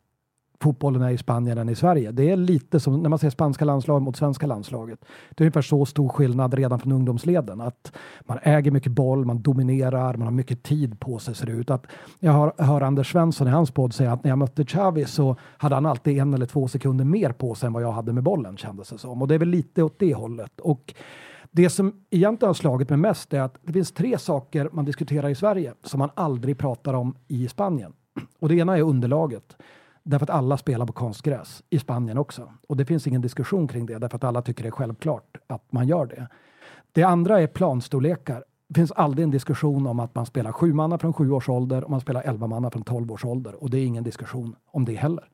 fotbollen är i Spanien än i Sverige. Det är lite som när man ser spanska landslaget mot svenska landslaget. Det är ungefär så stor skillnad redan från ungdomsleden. Att man äger mycket boll, man dominerar, man har mycket tid på sig ser det ut. Att jag hör, hör Anders Svensson i hans podd säga att när jag mötte Xavi så hade han alltid en eller två sekunder mer på sig än vad jag hade med bollen kändes det som. Och det är väl lite åt det hållet. Och det som egentligen har slagit mig mest är att det finns tre saker man diskuterar i Sverige som man aldrig pratar om i Spanien. Och det ena är underlaget. Därför att alla spelar på konstgräs i Spanien också. Och det finns ingen diskussion kring det därför att alla tycker det är självklart att man gör det. Det andra är planstorlekar. Det finns aldrig en diskussion om att man spelar sju manna från sju års ålder och man spelar elva manna från tolv års ålder. Och det är ingen diskussion om det heller.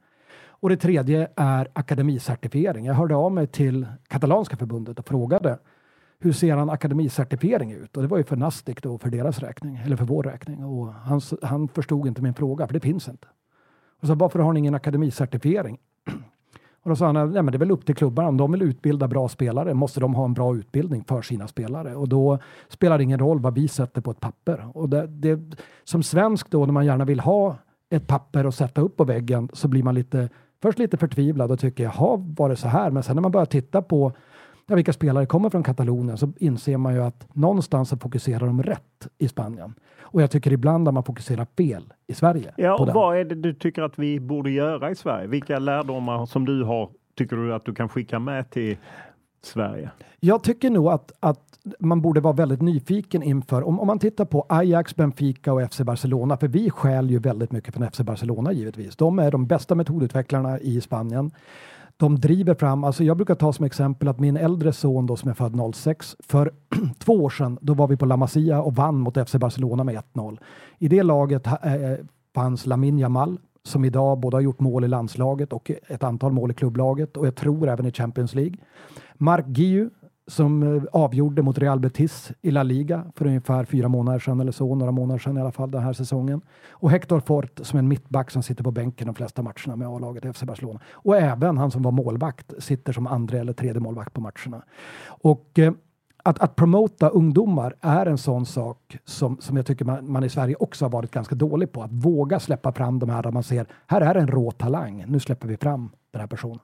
Och det tredje är akademicertifiering. Jag hörde av mig till katalanska förbundet och frågade hur ser en akademicertifiering ut? Och det var ju för Nastic då för deras räkning, eller för vår räkning. Och han, han förstod inte min fråga, för det finns inte. Och så varför har ni ingen akademicertifiering? Och då sa han, nej men det är väl upp till klubbarna. Om de vill utbilda bra spelare måste de ha en bra utbildning för sina spelare. Och då spelar det ingen roll vad vi sätter på ett papper. Och det, det, som svensk då, när man gärna vill ha ett papper att sätta upp på väggen, så blir man lite, först lite förtvivlad och tycker, jaha, var det så här? Men sen när man börjar titta på ja, vilka spelare kommer från Katalonien så inser man ju att någonstans så fokuserar de rätt i Spanien. Och jag tycker ibland har man fokuserat fel i Sverige. Ja, och vad är det du tycker att vi borde göra i Sverige? Vilka lärdomar som du har tycker du att du kan skicka med till Sverige? Jag tycker nog att, att man borde vara väldigt nyfiken inför, om, om man tittar på Ajax, Benfica och FC Barcelona, för vi skäl ju väldigt mycket från FC Barcelona givetvis. De är de bästa metodutvecklarna i Spanien de driver fram, alltså jag brukar ta som exempel att min äldre son då som är född 06, för två år sedan, då var vi på La Masia och vann mot FC Barcelona med 1-0. I det laget äh, fanns Lamin Jamal som idag både har gjort mål i landslaget och ett antal mål i klubblaget och jag tror även i Champions League. Mark Giu som eh, avgjorde mot Real Betis i La Liga för ungefär fyra månader sedan eller så, några månader sedan i alla fall den här säsongen. Och Hector Fort som är en mittback som sitter på bänken de flesta matcherna med A-laget FC Barcelona. Och även han som var målvakt sitter som andra eller tredje målvakt på matcherna. Och eh, att, att promota ungdomar är en sån sak som, som jag tycker man, man, i Sverige också har varit ganska dålig på. Att våga släppa fram de här där man ser, här är en rå talang, nu släpper vi fram den här personen.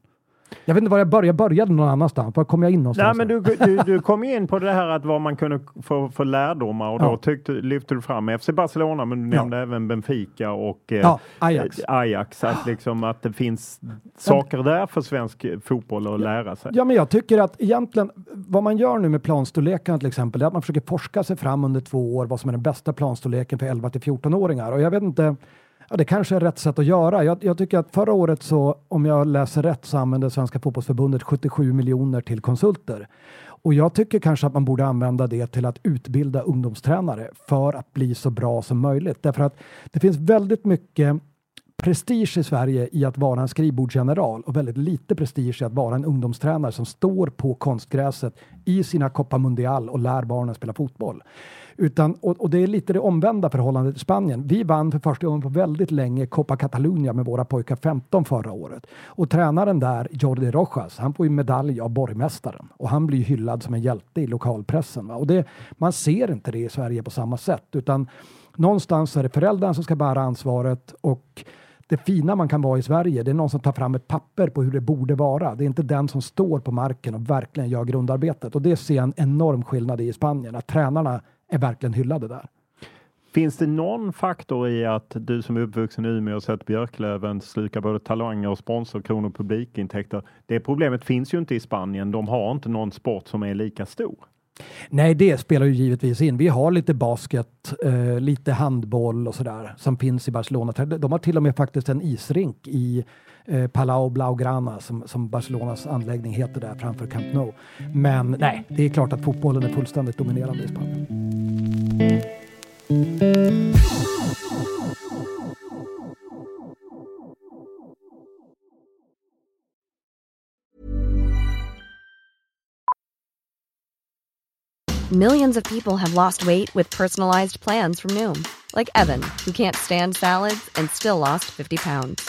Jag vet inte var jag började. Jag började någon annanstans. Var kom jag in någonstans? Nej, men du, du, du kom in på det här att vad man kunde få för lärdomar och då ja. tyckte, lyfte du fram FC Barcelona men du nämnde ja. även Benfica och eh, ja, Ajax. Ajax. Att, liksom, att det finns saker där för svensk fotboll att lära sig. Ja, men jag tycker att egentligen vad man gör nu med planstorleken till exempel är att man försöker forska sig fram under två år vad som är den bästa planstorleken för 11 till 14-åringar. Och jag vet inte Ja, det kanske är rätt sätt att göra. Jag, jag, tycker att förra året så, om jag läser rätt, så använde Svenska fotbollsförbundet 77 miljoner till konsulter. Och jag tycker kanske att man borde använda det till att utbilda ungdomstränare för att bli så bra som möjligt. Därför att det finns väldigt mycket prestige i Sverige i att vara en skrivbordsgeneral och väldigt lite prestige i att vara en ungdomstränare som står på konstgräset i sina Copa Mundial och lär barnen spela fotboll. Utan, och, och, det är lite det omvända förhållandet i Spanien. Vi vann för första gången på väldigt länge Copa Catalunya med våra pojkar 15 förra året. Och tränaren där, Jordi Rojas, han får ju medalj av borgmästaren och han blir hyllad som en hjälte i lokalpressen. Va? Och det, man ser inte det i Sverige på samma sätt utan någonstans är det föräldrarna som ska bära ansvaret och det fina man kan vara i Sverige, det är någon som tar fram ett papper på hur det borde vara. Det är inte den som står på marken och verkligen gör grundarbetet. Och det ser jag en enorm skillnad i Spanien, att tränarna är verkligen hyllade där. Finns det någon faktor i att du som är uppvuxen i Umeå och sett Björklöven sluka både talanger och sponsorkronor och publikintäkter? Det problemet finns ju inte i Spanien. De har inte någon sport som är lika stor. Nej, det spelar ju givetvis in. Vi har lite basket, eh, lite handboll och sådär som finns i Barcelona. De har till och med faktiskt en isrink i eh, Palau Blaugrana som, som Barcelonas anläggning heter där framför Camp Nou. Men nej, det är klart att fotbollen är fullständigt dominerande i Spanien. Millions of people have lost weight with personalized plans from Noom, like Evan, who can't stand salads and still lost 50 pounds.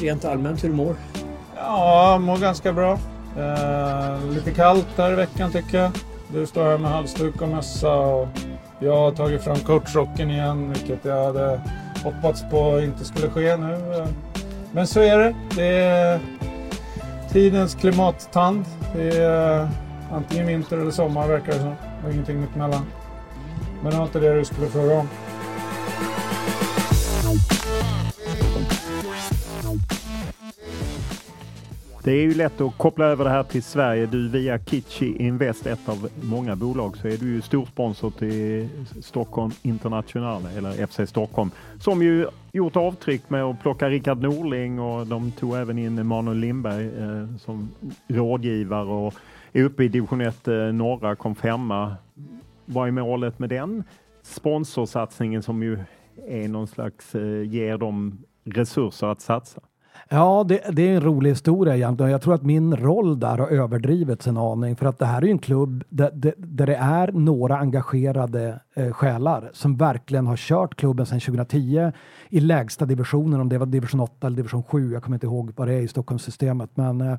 Rent allmänt, hur du mår? Ja, jag mår ganska bra. Eh, lite kallt här i veckan tycker jag. Du står här med halsduk och mössa och jag har tagit fram coachrocken igen, vilket jag hade hoppats på inte skulle ske nu. Eh, men så är det. Det är tidens klimattand. Det är eh, antingen vinter eller sommar verkar det som. Och ingenting mittemellan. Men det var inte det du skulle fråga om. Det är ju lätt att koppla över det här till Sverige. Du via Kitchi Invest, ett av många bolag, så är du ju storsponsor till Stockholm International eller FC Stockholm som ju gjort avtryck med att plocka Rickard Norling och de tog även in Emanuel Lindberg eh, som rådgivare och är uppe i division 1 eh, norra, kom femma. Vad är målet med den sponsorsatsningen som ju är någon slags, eh, ger dem resurser att satsa? Ja, det, det, är en rolig historia egentligen. Jag tror att min roll där har överdrivits en aning för att det här är en klubb där, där, där det är några engagerade eh, själar som verkligen har kört klubben sedan 2010 i lägsta divisionen, om det var division 8 eller division 7. Jag kommer inte ihåg vad det är i Stockholmssystemet, men eh,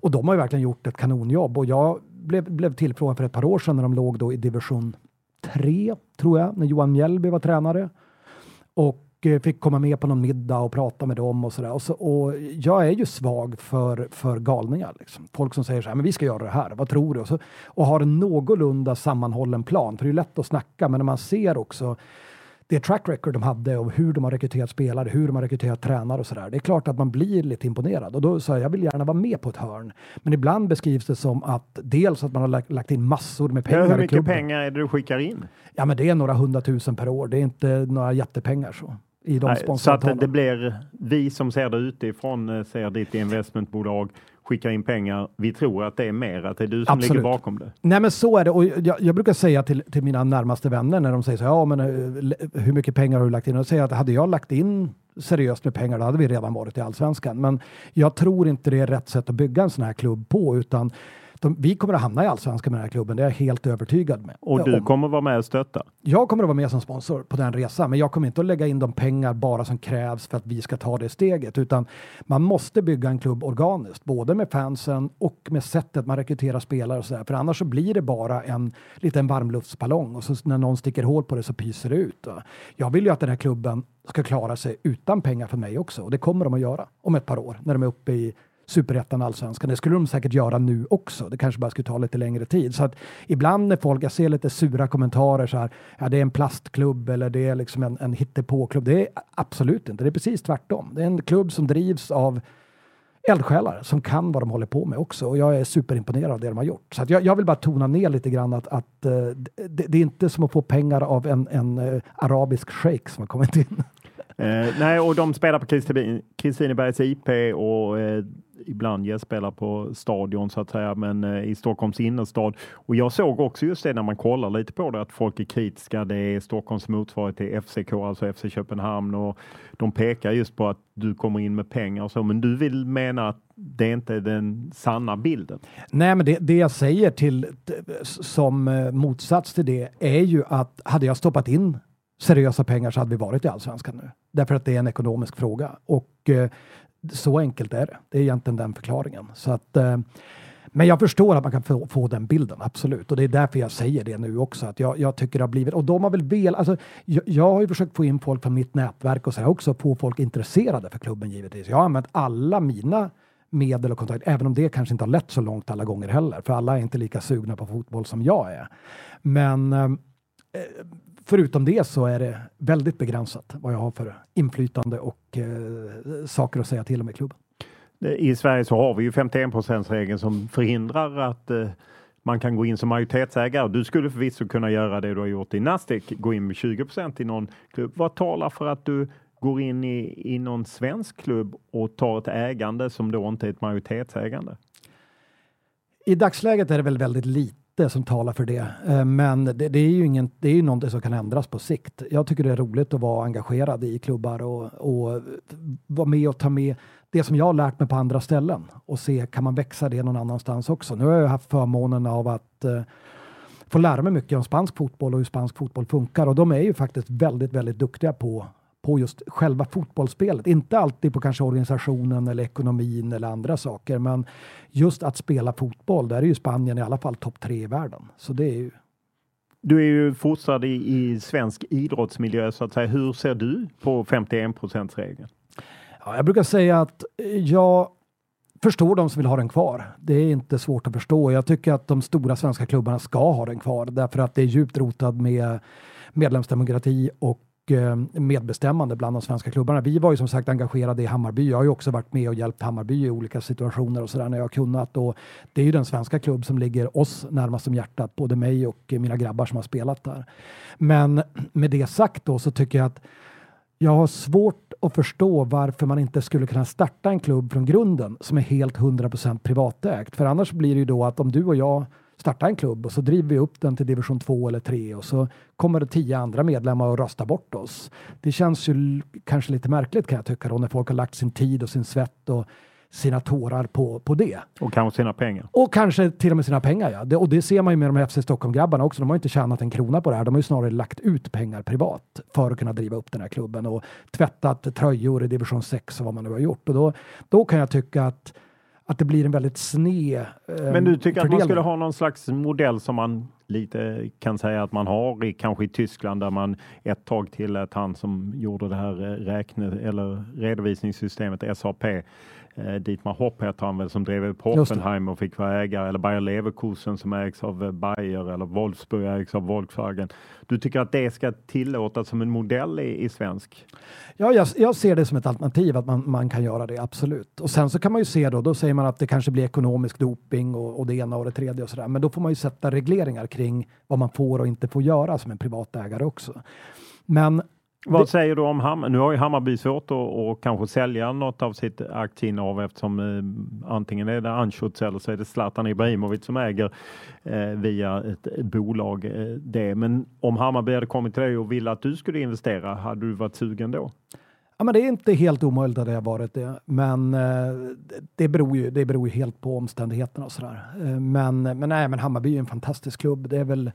och de har ju verkligen gjort ett kanonjobb och jag blev, blev tillfrågad för ett par år sedan när de låg då i division 3 tror jag, när Johan Mjällby var tränare. Och fick komma med på någon middag och prata med dem och sådär. Och, så, och jag är ju svag för, för galningar. Liksom. Folk som säger så här, men vi ska göra det här, vad tror du? Och, så, och har en någorlunda sammanhållen plan, för det är lätt att snacka, men när man ser också det track record de hade och hur de har rekryterat spelare, hur de har rekryterat tränare och sådär. Det är klart att man blir lite imponerad och då sa jag, jag vill gärna vara med på ett hörn. Men ibland beskrivs det som att dels att man har lagt, lagt in massor med pengar. Hur mycket pengar är det du skickar in? Ja, men det är några hundratusen per år. Det är inte några jättepengar så i de Nej, Så att det blir vi som ser det utifrån, eh, ser ditt investmentbolag, skickar in pengar. Vi tror att det är mer, att det är du som Absolut. ligger bakom det. Nej, men så är det. Och jag, jag brukar säga till, till mina närmaste vänner när de säger så ja, men eh, hur mycket pengar har du lagt in? Och säger att hade jag lagt in seriöst med pengar, då hade vi redan varit i allsvenskan. Men jag tror inte det är rätt sätt att bygga en sån här klubb på, utan De, vi kommer att hamna i allsvenskan med den här klubben, det är jag helt övertygad med. Och du Om- kommer vara med och stötta? jag kommer att vara med som sponsor på den resan, men jag kommer inte att lägga in de pengar bara som krävs för att vi ska ta det steget, utan man måste bygga en klubb organiskt, både med fansen och med sättet man rekryterar spelare och sådär, för annars så blir det bara en liten varmluftsballong och så när någon sticker hål på det så pyser det ut. va. Jag vill ju att den här klubben ska klara sig utan pengar för mig också och det kommer de att göra om ett par år när de är uppe i superettan, allsvenskan. Det skulle de säkert göra nu också. Det kanske bara skulle ta lite längre tid. Så att ibland när folk, jag ser lite sura kommentarer så här, ja det är en plastklubb eller det är liksom en, en hittepåklubb. Det är absolut inte, det är precis tvärtom. Det är en klubb som drivs av eldsjälar som kan vad de håller på med också och jag är superimponerad av det de har gjort. Så att jag, jag vill bara tona ner lite grann att, att eh, det, det är inte som att få pengar av en, en eh, arabisk shejk som har kommit in. Eh, nej, och de spelar på Kristinebergs IP och eh, ibland gästspelar på stadion så att säga, men eh, i Stockholms innerstad. Och jag såg också just det när man kollar lite på det att folk är kritiska. Det är Stockholms motsvarighet till FCK, alltså FC Köpenhamn och de pekar just på att du kommer in med pengar och så. Men du vill mena att det inte är den sanna bilden? Nej, men det, det jag säger till som eh, motsats till det är ju att hade jag stoppat in seriösa pengar så hade vi varit i allsvenskan nu. Därför att det är en ekonomisk fråga och eh, så enkelt är det. Det är egentligen den förklaringen. Så att, eh, men jag förstår att man kan få, få den bilden, absolut. Och det är därför jag säger det nu också. Att jag, jag tycker det har blivit, och de har väl vel, alltså, jag, jag har ju försökt få in folk från mitt nätverk och så här också, få folk intresserade för klubben givetvis. Jag har använt alla mina medel och kontakt, även om det kanske inte har lett så långt alla gånger heller, för alla är inte lika sugna på fotboll som jag är. Men eh, förutom det så är det väldigt begränsat vad jag har för inflytande och eh, saker att säga till om i klubben. I Sverige så har vi ju 51 regeln som förhindrar att eh, man kan gå in som majoritetsägare. Du skulle förvisso kunna göra det du har gjort i Nasdaq, gå in med 20% i någon klubb. Vad talar för att du går in i, i någon svensk klubb och tar ett ägande som då inte är ett majoritetsägande? I dagsläget är det väl väldigt lite som talar för det, eh, men det, det är ju ingen, det är ju någonting som kan ändras på sikt. Jag tycker det är roligt att vara engagerad i klubbar och, och vara med och ta med det som jag har lärt mig på andra ställen och se kan man växa det någon annanstans också. Nu har jag haft förmånen av att eh, få lära mig mycket om spansk fotboll och hur spansk fotboll funkar och de är ju faktiskt väldigt, väldigt duktiga på på just själva fotbollsspelet. Inte alltid på kanske organisationen eller ekonomin eller andra saker, men just att spela fotboll, där är ju Spanien i alla fall topp tre i världen. Så det är ju Du är ju fostrad i, i svensk idrottsmiljö så att säga. Hur ser du på 51 regeln? Ja, jag brukar säga att jag förstår de som vill ha den kvar. Det är inte svårt att förstå. Jag tycker att de stora svenska klubbarna ska ha den kvar därför att det är djupt rotad med medlemsdemokrati och Eh, medbestämmande bland de svenska klubbarna. Vi var ju som sagt engagerade i Hammarby. Jag har ju också varit med och hjälpt Hammarby i olika situationer och sådär när jag har kunnat. Och det är ju den svenska klubb som ligger oss närmast om hjärtat, både mig och mina grabbar som har spelat där. Men med det sagt då så tycker jag att jag har svårt att förstå varför man inte skulle kunna starta en klubb från grunden som är helt 100% privatägt. För annars blir det ju då att om du och jag startar en klubb och så driver vi upp den till division 2 eller 3 och så kommer det tio andra medlemmar och röstar bort oss. Det känns ju kanske lite märkligt kan jag tycka då när folk har lagt sin tid och sin svett och sina tårar på, på det. Och kanske sina pengar. Och kanske till och med sina pengar. Ja. Det, och det ser man ju med de här FC Stockholm-grabbarna också. De har inte tjänat en krona på det här. De har ju snarare lagt ut pengar privat för att kunna driva upp den här klubben och tvättat tröjor i division 6 och vad man nu har gjort. Och då, då kan jag tycka att, att det blir en väldigt sned eh, Men du tycker att man skulle ha någon slags modell som man lite kan säga att man har i kanske i Tyskland där man ett tag tillät han som gjorde det här eh, räkne eller redovisningssystemet SAP eh, Dietmar Hopp heter han väl som drev upp. Hoffenheim och fick vara ägare eller Bayer Leverkusen som ägs av eh, Bayer eller Wolfsburg ägs av Volkswagen. Du tycker att det ska tillåtas som en modell i, i svensk? Ja, jag, jag ser det som ett alternativ att man, man kan göra det, absolut. Och sen så kan man ju se då, då säger man att det kanske blir ekonomisk doping och, och det ena och det tredje och sådär. Men då får man ju sätta regleringar kring vad man får och inte får göra som en privat ägare också. Men Vad säger du om Hammarby? Nu har ju Hammarby svårt att och kanske sälja något av sitt aktieinnehav eftersom eh, antingen är det Anschutz eller så är det Zlatan Ibrahimovic som äger eh, via ett bolag eh, det. Men om Hammarby hade kommit till dig och ville att du skulle investera, hade du varit sugen då? Ja, men det är inte helt omöjligt att det har varit det, men eh, det, beror ju, det beror ju helt på omständigheterna och sådär. Eh, men, men, nej, men Hammarby är en fantastisk klubb. Det är väl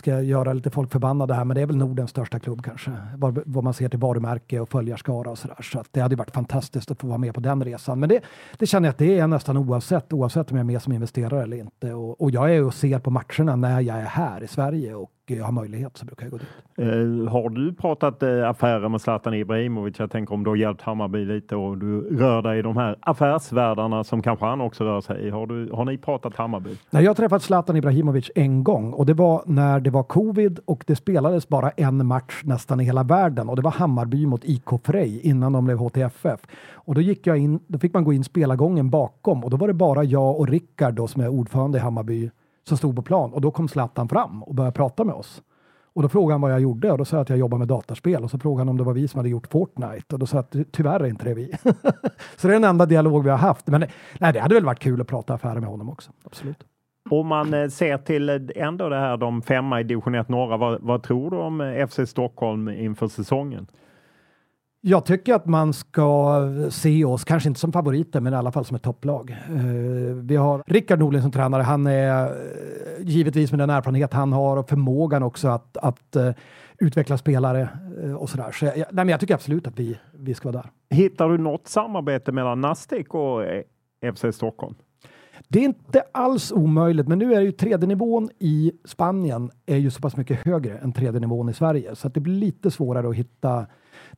ska jag göra lite folk förbannade här, men det är väl Nordens största klubb kanske. Vad, vad man ser till varumärke och följarskara och sådär. Så att det hade varit fantastiskt att få vara med på den resan. Men det, det känner jag att det är nästan oavsett, oavsett om jag är med som investerare eller inte. Och, och jag är och ser på matcherna när jag är här i Sverige och jag har möjlighet så brukar jag gå dit. Uh, har du pratat uh, affärer med Zlatan Ibrahimovic? Jag tänker om du har hjälpt Hammarby lite och du rör dig i de här affärsvärldarna som kanske han också rör sig i. Har, du, har ni pratat Hammarby? Nej, jag har träffat Zlatan Ibrahimovic en gång och det var när det var covid och det spelades bara en match nästan i hela världen och det var Hammarby mot IK Frej innan de blev HTFF. Och då gick jag in, då fick man gå in spelargången bakom och då var det bara jag och Rickard då som är ordförande i Hammarby som stod på plan och då kom Zlatan fram och började prata med oss. Och då frågade han vad jag gjorde och då sa jag att jag jobbar med dataspel och så frågade han om det var vi som hade gjort Fortnite och då sa jag att tyvärr är inte det vi. så det är den enda dialog vi har haft. Men nej, det hade väl varit kul att prata affärer med honom också. Absolut. Om man eh, ser till eh, ändå det här, de femma i division 1 norra, vad, vad tror du om eh, FC Stockholm inför säsongen? Jag tycker att man ska se oss, kanske inte som favoriter, men i alla fall som ett topplag. Uh, vi har Rickard Norling som tränare. Han är uh, givetvis med den erfarenhet han har och förmågan också att, att uh, utveckla spelare och sådär. Så jag, nej, men jag tycker absolut att vi, vi ska vara där. Hittar du något samarbete mellan Nastic och FC Stockholm? Det är inte alls omöjligt, men nu är ju tredje nivån i Spanien är ju så pass mycket högre än tredje nivån i Sverige, så att det blir lite svårare att hitta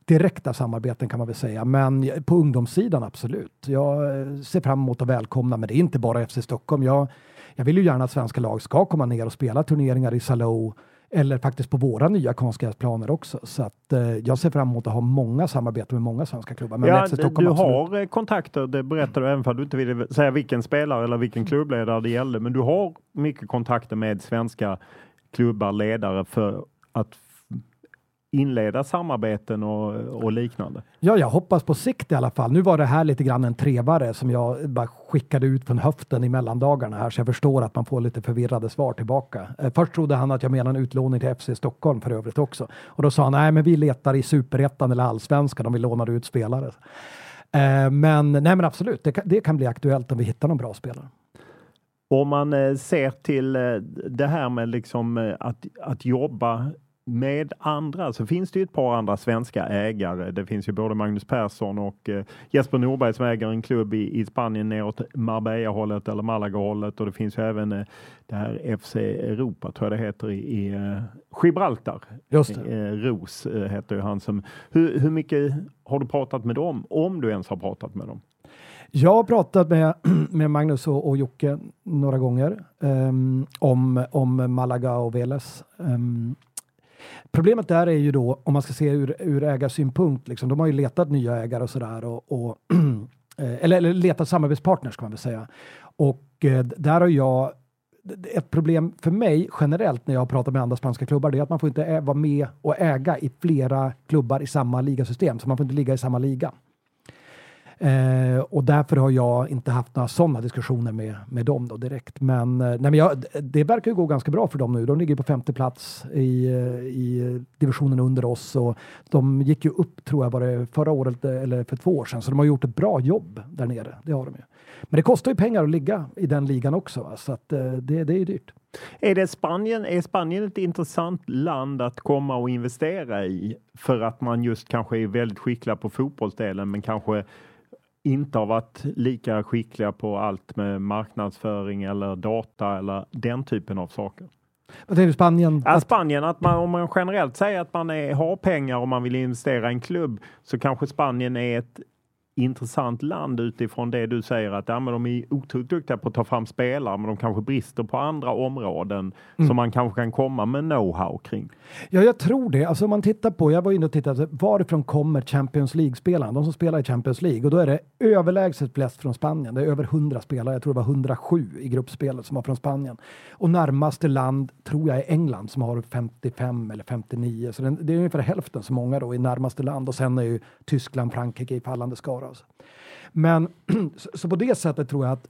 direkta samarbeten kan man väl säga, men på ungdomssidan absolut. Jag eh, ser fram emot att välkomna, men det är inte bara FC Stockholm. Jag, jag vill ju gärna att svenska lag ska komma ner och spela turneringar i Salou eller faktiskt på våra nya konstgräsplaner också. Så att, eh, jag ser fram emot att ha många samarbeten med många svenska klubbar. Men ja, Stockholm, du absolut. har kontakter, det berättar du även för du inte vill säga vilken spelare eller vilken klubbledare det gällde. Men du har mycket kontakter med svenska klubbar, ledare för att inleda samarbeten och, och, liknande? Ja, jag hoppas på sikt i alla fall. Nu var det här lite grann en trevare som jag bara skickade ut från höften i mellandagarna här, så jag förstår att man får lite förvirrade svar tillbaka. Eh, först trodde han att jag menade en utlåning till FC Stockholm för övrigt också. Och då sa han, nej men vi letar i superettan eller allsvenskan om vi lånar ut spelare. Eh, men, nej, men absolut, det kan, det kan bli aktuellt om vi hittar någon bra spelare. Om man eh, ser till det här med liksom att, att jobba med andra så finns det ju ett par andra svenska ägare. Det finns ju både Magnus Persson och eh, Jesper Norberg som äger en klubb i, i Spanien neråt Marbella-hållet eller Malaga-hållet och det finns ju även eh, det här FC Europa tror jag det heter i, i uh, Gibraltar. Just det. Ros heter ju han som. Hur, hur mycket har du pratat med dem? Om du ens har pratat med dem? Jag har pratat med, med Magnus och, och Jocke några gånger um, om, om Malaga och Veles. Um, Problemet där är ju då, om man ska se ur, ur ägarsynpunkt, liksom, de har ju letat nya ägare och sådär. Och, och eh, eller, eller letat samarbetspartners kan man väl säga. Och eh, där har jag ett problem för mig generellt när jag pratar med andra spanska klubbar, det är att man får inte vara med och äga i flera klubbar i samma ligasystem, så man får inte ligga i samma liga. Eh, och därför har jag inte haft några sådana diskussioner med, med dem då direkt. Men, eh, nej, men jag, det verkar ju gå ganska bra för dem nu. De ligger på femte plats i, eh, i divisionen under oss och de gick ju upp, tror jag, var det förra året eh, eller för två år sedan. Så de har gjort ett bra jobb där nere. Det har de ju. Men det kostar ju pengar att ligga i den ligan också, va? så att, eh, det, det är dyrt. Är, det Spanien, är Spanien ett intressant land att komma och investera i för att man just kanske är väldigt skicklig på fotbollsdelen men kanske inte har varit lika skickliga på allt med marknadsföring eller data eller den typen av saker. Vad säger du Spanien? Ja, Spanien, att man, om man generellt säger att man är, har pengar och man vill investera i en klubb så kanske Spanien är ett intressant land utifrån det du säger att ja, men de är otroligt duktiga på att ta fram spelare, men de kanske brister på andra områden mm. som man kanske kan komma med know-how kring. Ja, jag tror det. Alltså om man tittar på, jag var inne och tittade, varifrån kommer Champions League-spelarna? De som spelar i Champions League och då är det överlägset flest från Spanien. Det är över 100 spelare. Jag tror det var 107 i gruppspelet som var från Spanien. Och närmaste land tror jag är England som har 55 eller 59, så det är ungefär hälften så många då i närmaste land och sen är ju Tyskland, Frankrike i fallande skara. Men så på det sättet tror jag att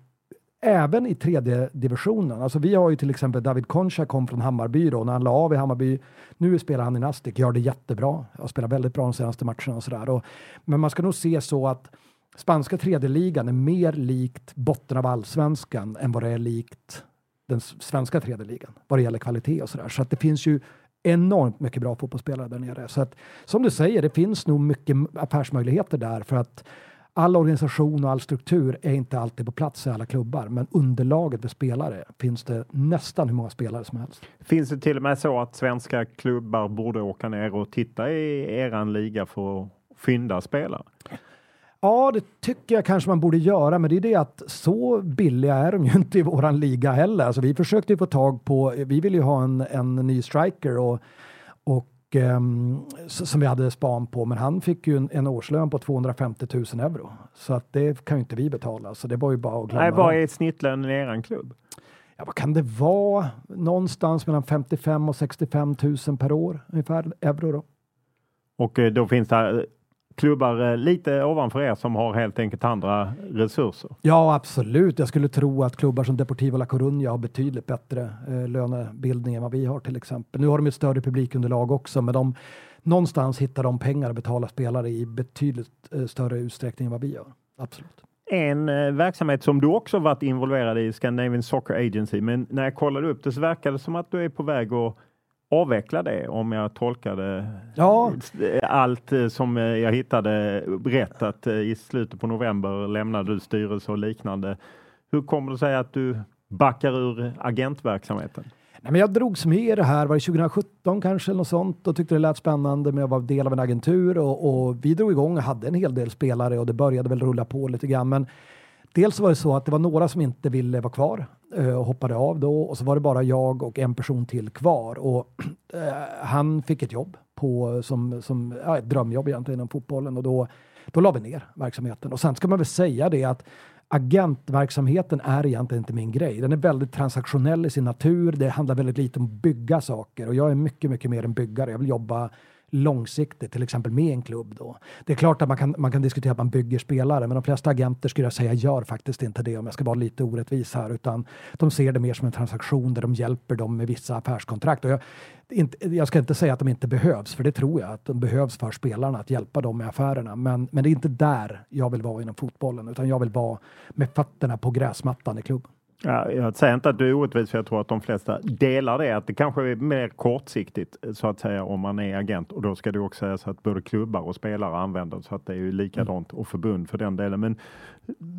även i tredje divisionen. Alltså vi har ju till exempel David Concha kom från Hammarby då, när han la av i Hammarby. Nu spelar han i Nastic, gör det jättebra. Har spelar väldigt bra de senaste matcherna och sådär. Men man ska nog se så att spanska tredje ligan är mer likt botten av allsvenskan än vad det är likt den svenska tredje ligan vad det gäller kvalitet och sådär. Så att det finns ju enormt mycket bra fotbollsspelare där nere. Så att som du säger, det finns nog mycket affärsmöjligheter där för att all organisation och all struktur är inte alltid på plats i alla klubbar, men underlaget för spelare finns det nästan hur många spelare som helst. Finns det till och med så att svenska klubbar borde åka ner och titta i eran liga för att fynda spelare? Ja, det tycker jag kanske man borde göra, men det är det att så billiga är de ju inte i våran liga heller. Alltså, vi försökte ju få tag på, vi vill ju ha en, en ny striker och, och um, som vi hade span på, men han fick ju en, en, årslön på 250 000 euro. Så att det kan ju inte vi betala, så det var ju bara att glömma. Nej, vad är snittlönen i eran klubb? Ja, vad kan det vara? Någonstans mellan 55 och 65 000 per år ungefär, euro då. Och eh, då finns det klubbar eh, lite ovanför er som har helt enkelt andra resurser? Ja, absolut. Jag skulle tro att klubbar som Deportivo La Coruña har betydligt bättre eh, lönebildning än vad vi har till exempel. Nu har de ett större publikunderlag också, men de, någonstans hittar de pengar att betala spelare i betydligt eh, större utsträckning än vad vi gör. Absolut. En eh, verksamhet som du också varit involverad i, Scandinavian Soccer Agency, men när jag kollade upp det så verkar det som att du är på väg att avveckla det om jag tolkade ja. allt eh, som eh, jag hittade rätt att eh, i slutet på november lämnade du styrelse och liknande. Hur kommer det sig att du backar ur agentverksamheten? Nej, men jag drogs med i det här, var det 2017 kanske eller något sånt och tyckte det lät spännande med att vara del av en agentur och, och vi drog igång och hade en hel del spelare och det började väl rulla på lite grann. Men dels var det så att det var några som inte ville vara kvar Eh, hoppade av då och så var det bara jag och en person till kvar och eh, han fick ett jobb på som, som ja, ett drömjobb egentligen inom fotbollen och då, då la vi ner verksamheten. Och sen ska man väl säga det att agentverksamheten är egentligen inte min grej. Den är väldigt transaktionell i sin natur. Det handlar väldigt lite om att bygga saker och jag är mycket, mycket mer en byggare. Jag vill jobba långsiktigt, till exempel med en klubb. Då. Det är klart att man kan, man kan diskutera att man bygger spelare, men de flesta agenter skulle jag säga gör faktiskt inte det om jag ska vara lite orättvis här, utan de ser det mer som en transaktion där de hjälper dem med vissa affärskontrakt. Och jag, inte, jag ska inte säga att de inte behövs, för det tror jag att de behövs för spelarna att hjälpa dem med affärerna. Men, men det är inte där jag vill vara inom fotbollen, utan jag vill vara med fötterna på gräsmattan i klubben. Ja, jag säger inte att du är orättvis, för jag tror att de flesta delar det. Att det kanske är mer kortsiktigt så att säga om man är agent och då ska det också sägas att både klubbar och spelare använder så att det är ju likadant och förbund för den delen. Men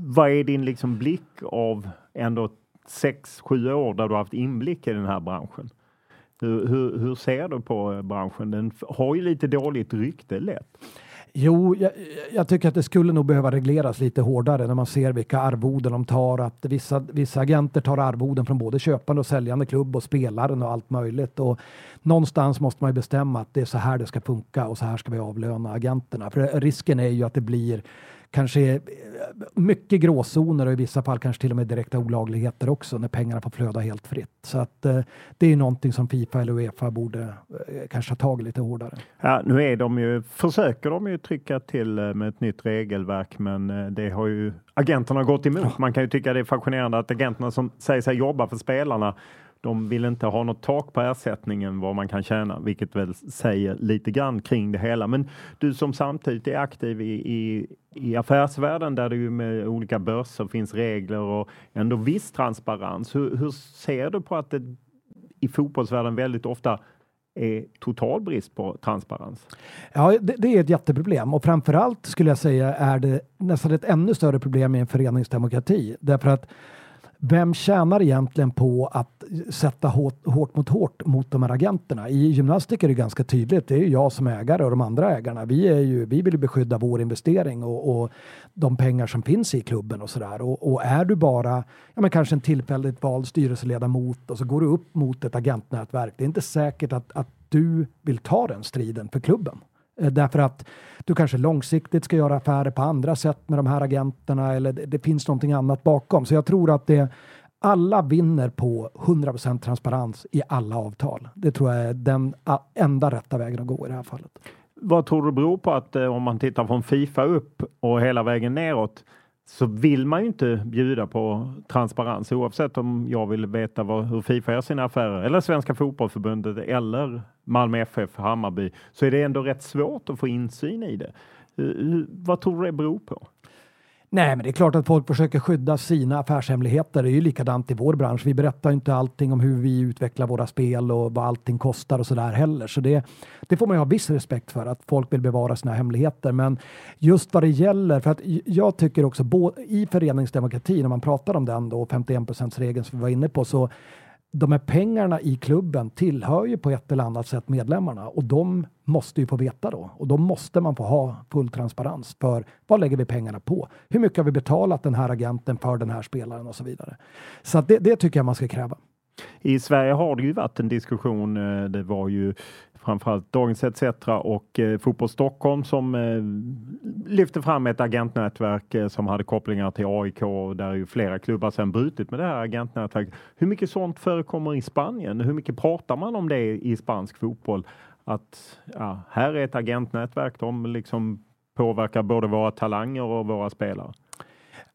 vad är din liksom blick av ändå sex, sju år där du har haft inblick i den här branschen? Hur, hur, hur ser du på branschen? Den har ju lite dåligt rykte lätt. Jo, jag, jag, tycker att det skulle nog behöva regleras lite hårdare när man ser vilka arvoden de tar. Att vissa, vissa agenter tar arvoden från både köpande och säljande klubb och spelaren och allt möjligt. Och någonstans måste man ju bestämma att det är så här det ska funka och så här ska vi avlöna agenterna. För risken är ju att det blir kanske mycket gråzoner och i vissa fall kanske till och med direkta olagligheter också när pengarna får flöda helt fritt. Så att eh, det är någonting som Fifa eller Uefa borde eh, kanske ta tag i lite hårdare. Ja, nu är de ju, försöker de ju trycka till eh, med ett nytt regelverk, men eh, det har ju agenterna gått emot. Man kan ju tycka det är fascinerande att agenterna som säger sig jobba för spelarna de vill inte ha något tak på ersättningen vad man kan tjäna, vilket väl säger lite grann kring det hela. Men du som samtidigt är aktiv i, i, i affärsvärlden där det ju med olika börser finns regler och ändå viss transparens. Hur, hur ser du på att det i fotbollsvärlden väldigt ofta är total brist på transparens. Ja, det, det, är ett jätteproblem och framförallt skulle jag säga är det nästan ett ännu större problem i en föreningsdemokrati. Därför att vem tjänar egentligen på att sätta hårt, hårt mot hårt mot de här agenterna? I gymnastik är det ganska tydligt. Det är jag som ägare och de andra ägarna. Vi, är ju, vi vill beskydda vår investering och, och de pengar som finns i klubben och sådär. Och, och, är du bara ja, men kanske en tillfälligt vald styrelseledamot och så går du upp mot ett agentnätverk. Det är inte säkert att, att du vill ta den striden för klubben. Eh, därför att du kanske långsiktigt ska göra affärer på andra sätt med de här agenterna eller det, det finns någonting annat bakom. Så jag tror att det, alla vinner på 100% transparens i alla avtal. Det tror jag är den enda rätta vägen att gå i det här fallet. Vad tror du beror på att eh, om man tittar från Fifa upp och hela vägen neråt så vill man ju inte bjuda på transparens oavsett om jag vill veta vad, hur Fifa gör sina affärer eller Svenska fotbollförbundet eller Malmö FF, Hammarby, så är det ändå rätt svårt att få insyn i det. Vad tror du det beror på? Nej, men det är klart att folk försöker skydda sina affärshemligheter. Det är ju likadant i vår bransch. Vi berättar inte allting om hur vi utvecklar våra spel och vad allting kostar och så där heller. Så det, det får man ju ha viss respekt för, att folk vill bevara sina hemligheter. Men just vad det gäller, för att jag tycker också i föreningsdemokrati, när man pratar om den då, 51 regeln som vi var inne på, så de här pengarna i klubben tillhör ju på ett eller annat sätt medlemmarna och de måste ju få veta då. Och då måste man få ha full transparens för vad lägger vi pengarna på? Hur mycket har vi betalat den här agenten för den här spelaren och så vidare. Så det, det tycker jag man ska kräva. I Sverige har det ju varit en diskussion. Eh, det var ju framförallt Dagens ETC och eh, Fotboll Stockholm som eh, lyfte fram ett agentnätverk eh, som hade kopplingar till AIK och där ju flera klubbar sedan brutit med det här agentnätverket. Hur mycket sånt förekommer i Spanien? Hur mycket pratar man om det i spansk fotboll? Att ja, här är ett agentnätverk. De liksom påverkar både våra talanger och våra spelare.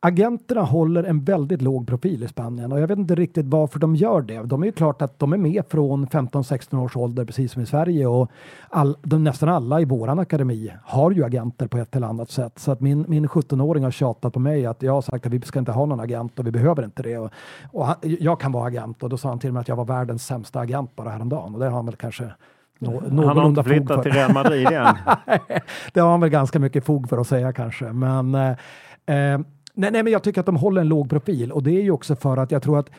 Agenterna håller en väldigt låg profil i Spanien och jag vet inte riktigt varför de gör det. De är ju klart att de är med från 15-16 års ålder precis som i Sverige och all, de, nästan alla i våran akademi har ju agenter på ett eller annat sätt. Så att min, min 17-åring har tjatat på mig att jag har sagt att vi ska inte ha någon agent och vi behöver inte det. Och, och han, jag kan vara agent och då sa han till mig att jag var världens sämsta agent bara häromdagen och det har han väl kanske No, han har inte flyttat till Real Madrid än. det har han väl ganska mycket fog för att säga kanske. Men eh, eh Nej, nej, men jag tycker att de håller en låg profil och det är ju också för att jag tror att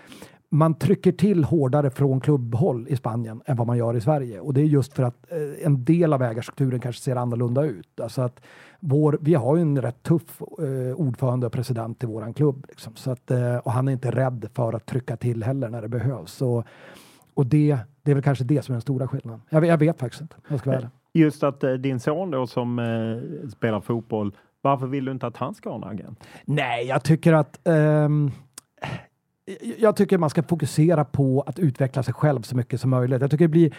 man trycker till hårdare från klubbhåll i Spanien än vad man gör i Sverige. Och det är just för att eh, en del av ägarstrukturen kanske ser annorlunda ut. Alltså att vår, vi har ju en rätt tuff eh, ordförande och president i våran klubb. Liksom. Så att, eh, och han är inte rädd för att trycka till heller när det behövs. Och, och det, det är väl kanske det som är den stora skillnaden. Jag, jag vet faktiskt inte. Jag ska vara Just att eh, din son då som eh, spelar fotboll varför vill du inte att han ska ha en agent? Nej, jag tycker att um, jag tycker man ska fokusera på att utveckla sig själv så mycket som möjligt. Jag tycker det blir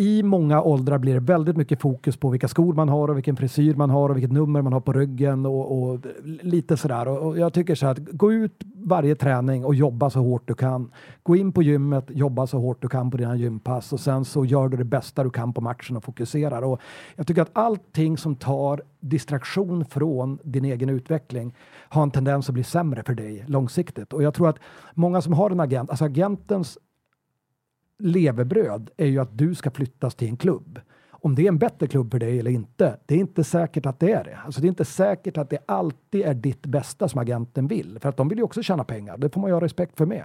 i många åldrar blir det väldigt mycket fokus på vilka skor man har och vilken frisyr man har och vilket nummer man har på ryggen och, och lite sådär. Och, och jag tycker så att gå ut varje träning och jobba så hårt du kan. Gå in på gymmet, jobba så hårt du kan på dina gympass och sen så gör du det bästa du kan på matchen och fokuserar. Och jag tycker att allting som tar distraktion från din egen utveckling har en tendens att bli sämre för dig långsiktigt. Och jag tror att många som har en agent, alltså agentens levebröd är ju att du ska flyttas till en klubb. Om det är en bättre klubb för dig eller inte, det är inte säkert att det är det. Alltså det är inte säkert att det alltid är ditt bästa som agenten vill, för att de vill ju också tjäna pengar. Det får man ju ha respekt för med.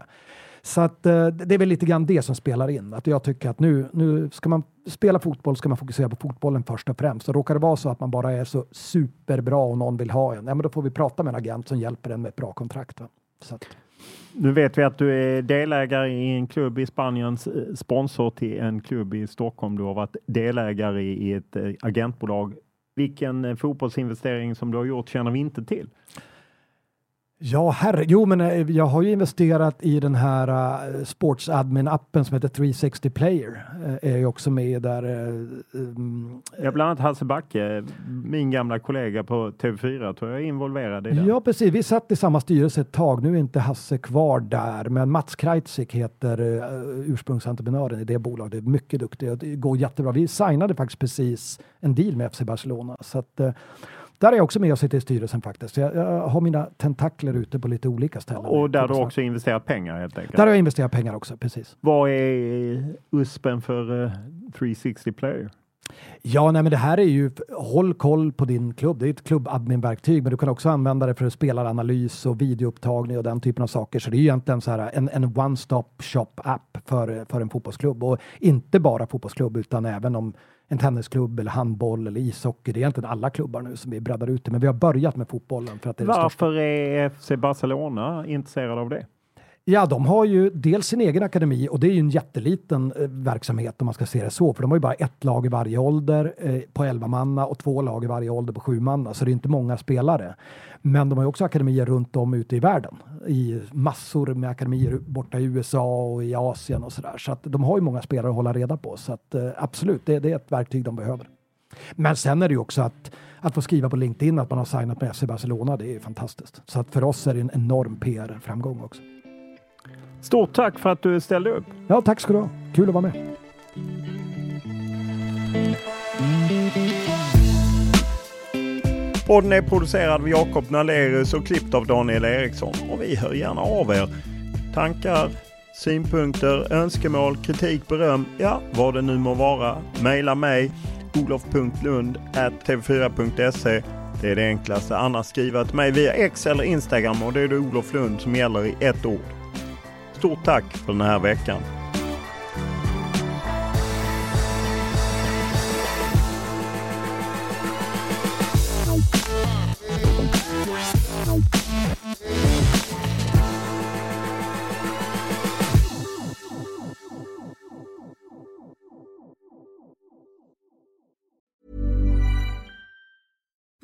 Så att eh, det är väl lite grann det som spelar in. Att jag tycker att nu, nu ska man spela fotboll ska man fokusera på fotbollen först och främst. Och råkar det vara så att man bara är så superbra och någon vill ha en, ja, men då får vi prata med en agent som hjälper en med ett bra kontrakt. Så att. Nu vet vi att du är delägare i en klubb i Spanien, eh, sponsor till en klubb i Stockholm. Du har varit delägare i ett eh, agentbolag. Vilken eh, fotbollsinvestering som du har gjort känner vi inte till. Ja, herre. Jo, men eh, jag har ju investerat i den här uh, Sports Admin-appen som heter 360 Player. Uh, är ju också med där. Uh, um, ja, bland annat Hasse Backe, min gamla kollega på TV4, tror jag är involverad i den. Ja, precis. Vi satt i samma styrelse ett tag. Nu är inte Hasse kvar där, men Mats Kreitzik heter ursprungsentreprenören i det bolaget. Mycket duktig och det går jättebra. Vi signade faktiskt precis en deal med FC Barcelona. Så att, där är jag också med och sitter i styrelsen faktiskt. Jag, jag, har mina tentakler ute på lite olika ställen. Och där du också investerat pengar helt enkelt? Där har jag investerat pengar också, precis. Vad är USPen för uh, eh, 360 Player? Ja, nej, men det här är ju håll koll på din klubb. Det är ett klubbadminverktyg, men du kan också använda det för spelaranalys och videoupptagning och den typen av saker. Så det är egentligen så här en, en one-stop shop app för, för en fotbollsklubb och inte bara fotbollsklubb utan även om en tennisklubb eller handboll eller ishockey. Det är egentligen alla klubbar nu som vi breddar ut det, men vi har börjat med fotbollen. För att det är Varför är FC Barcelona intresserade av det? Ja, de har ju dels sin egen akademi och det är ju en jätteliten eh, verksamhet om man ska se det så, för de har ju bara ett lag i varje ålder eh, på 11 manna och två lag i varje ålder på 7 manna, så det är inte många spelare. Men de har ju också akademier runt om ute i världen, i massor med akademier borta i USA och i Asien och så där. Så att de har ju många spelare att hålla reda på, så att eh, absolut, det, det är ett verktyg de behöver. Men sen är det ju också att, att få skriva på LinkedIn att man har signat med FC Barcelona, det är fantastiskt. Så att för oss är det en enorm PR-framgång också. Stort tack för att du ställde upp. Ja, tack ska du ha. Kul att vara med. Podden är producerad av Jakob Nalerius och klippt av Daniel Eriksson. Och vi hör gärna av er. Tankar, synpunkter, önskemål, kritik, beröm, ja vad det nu må vara. Maila mig olof.lund tv4.se. Det är det enklaste. Annars skriva till mig via X eller Instagram och det är det Olof Lund som gäller i ett ord. Stort tack för den här veckan.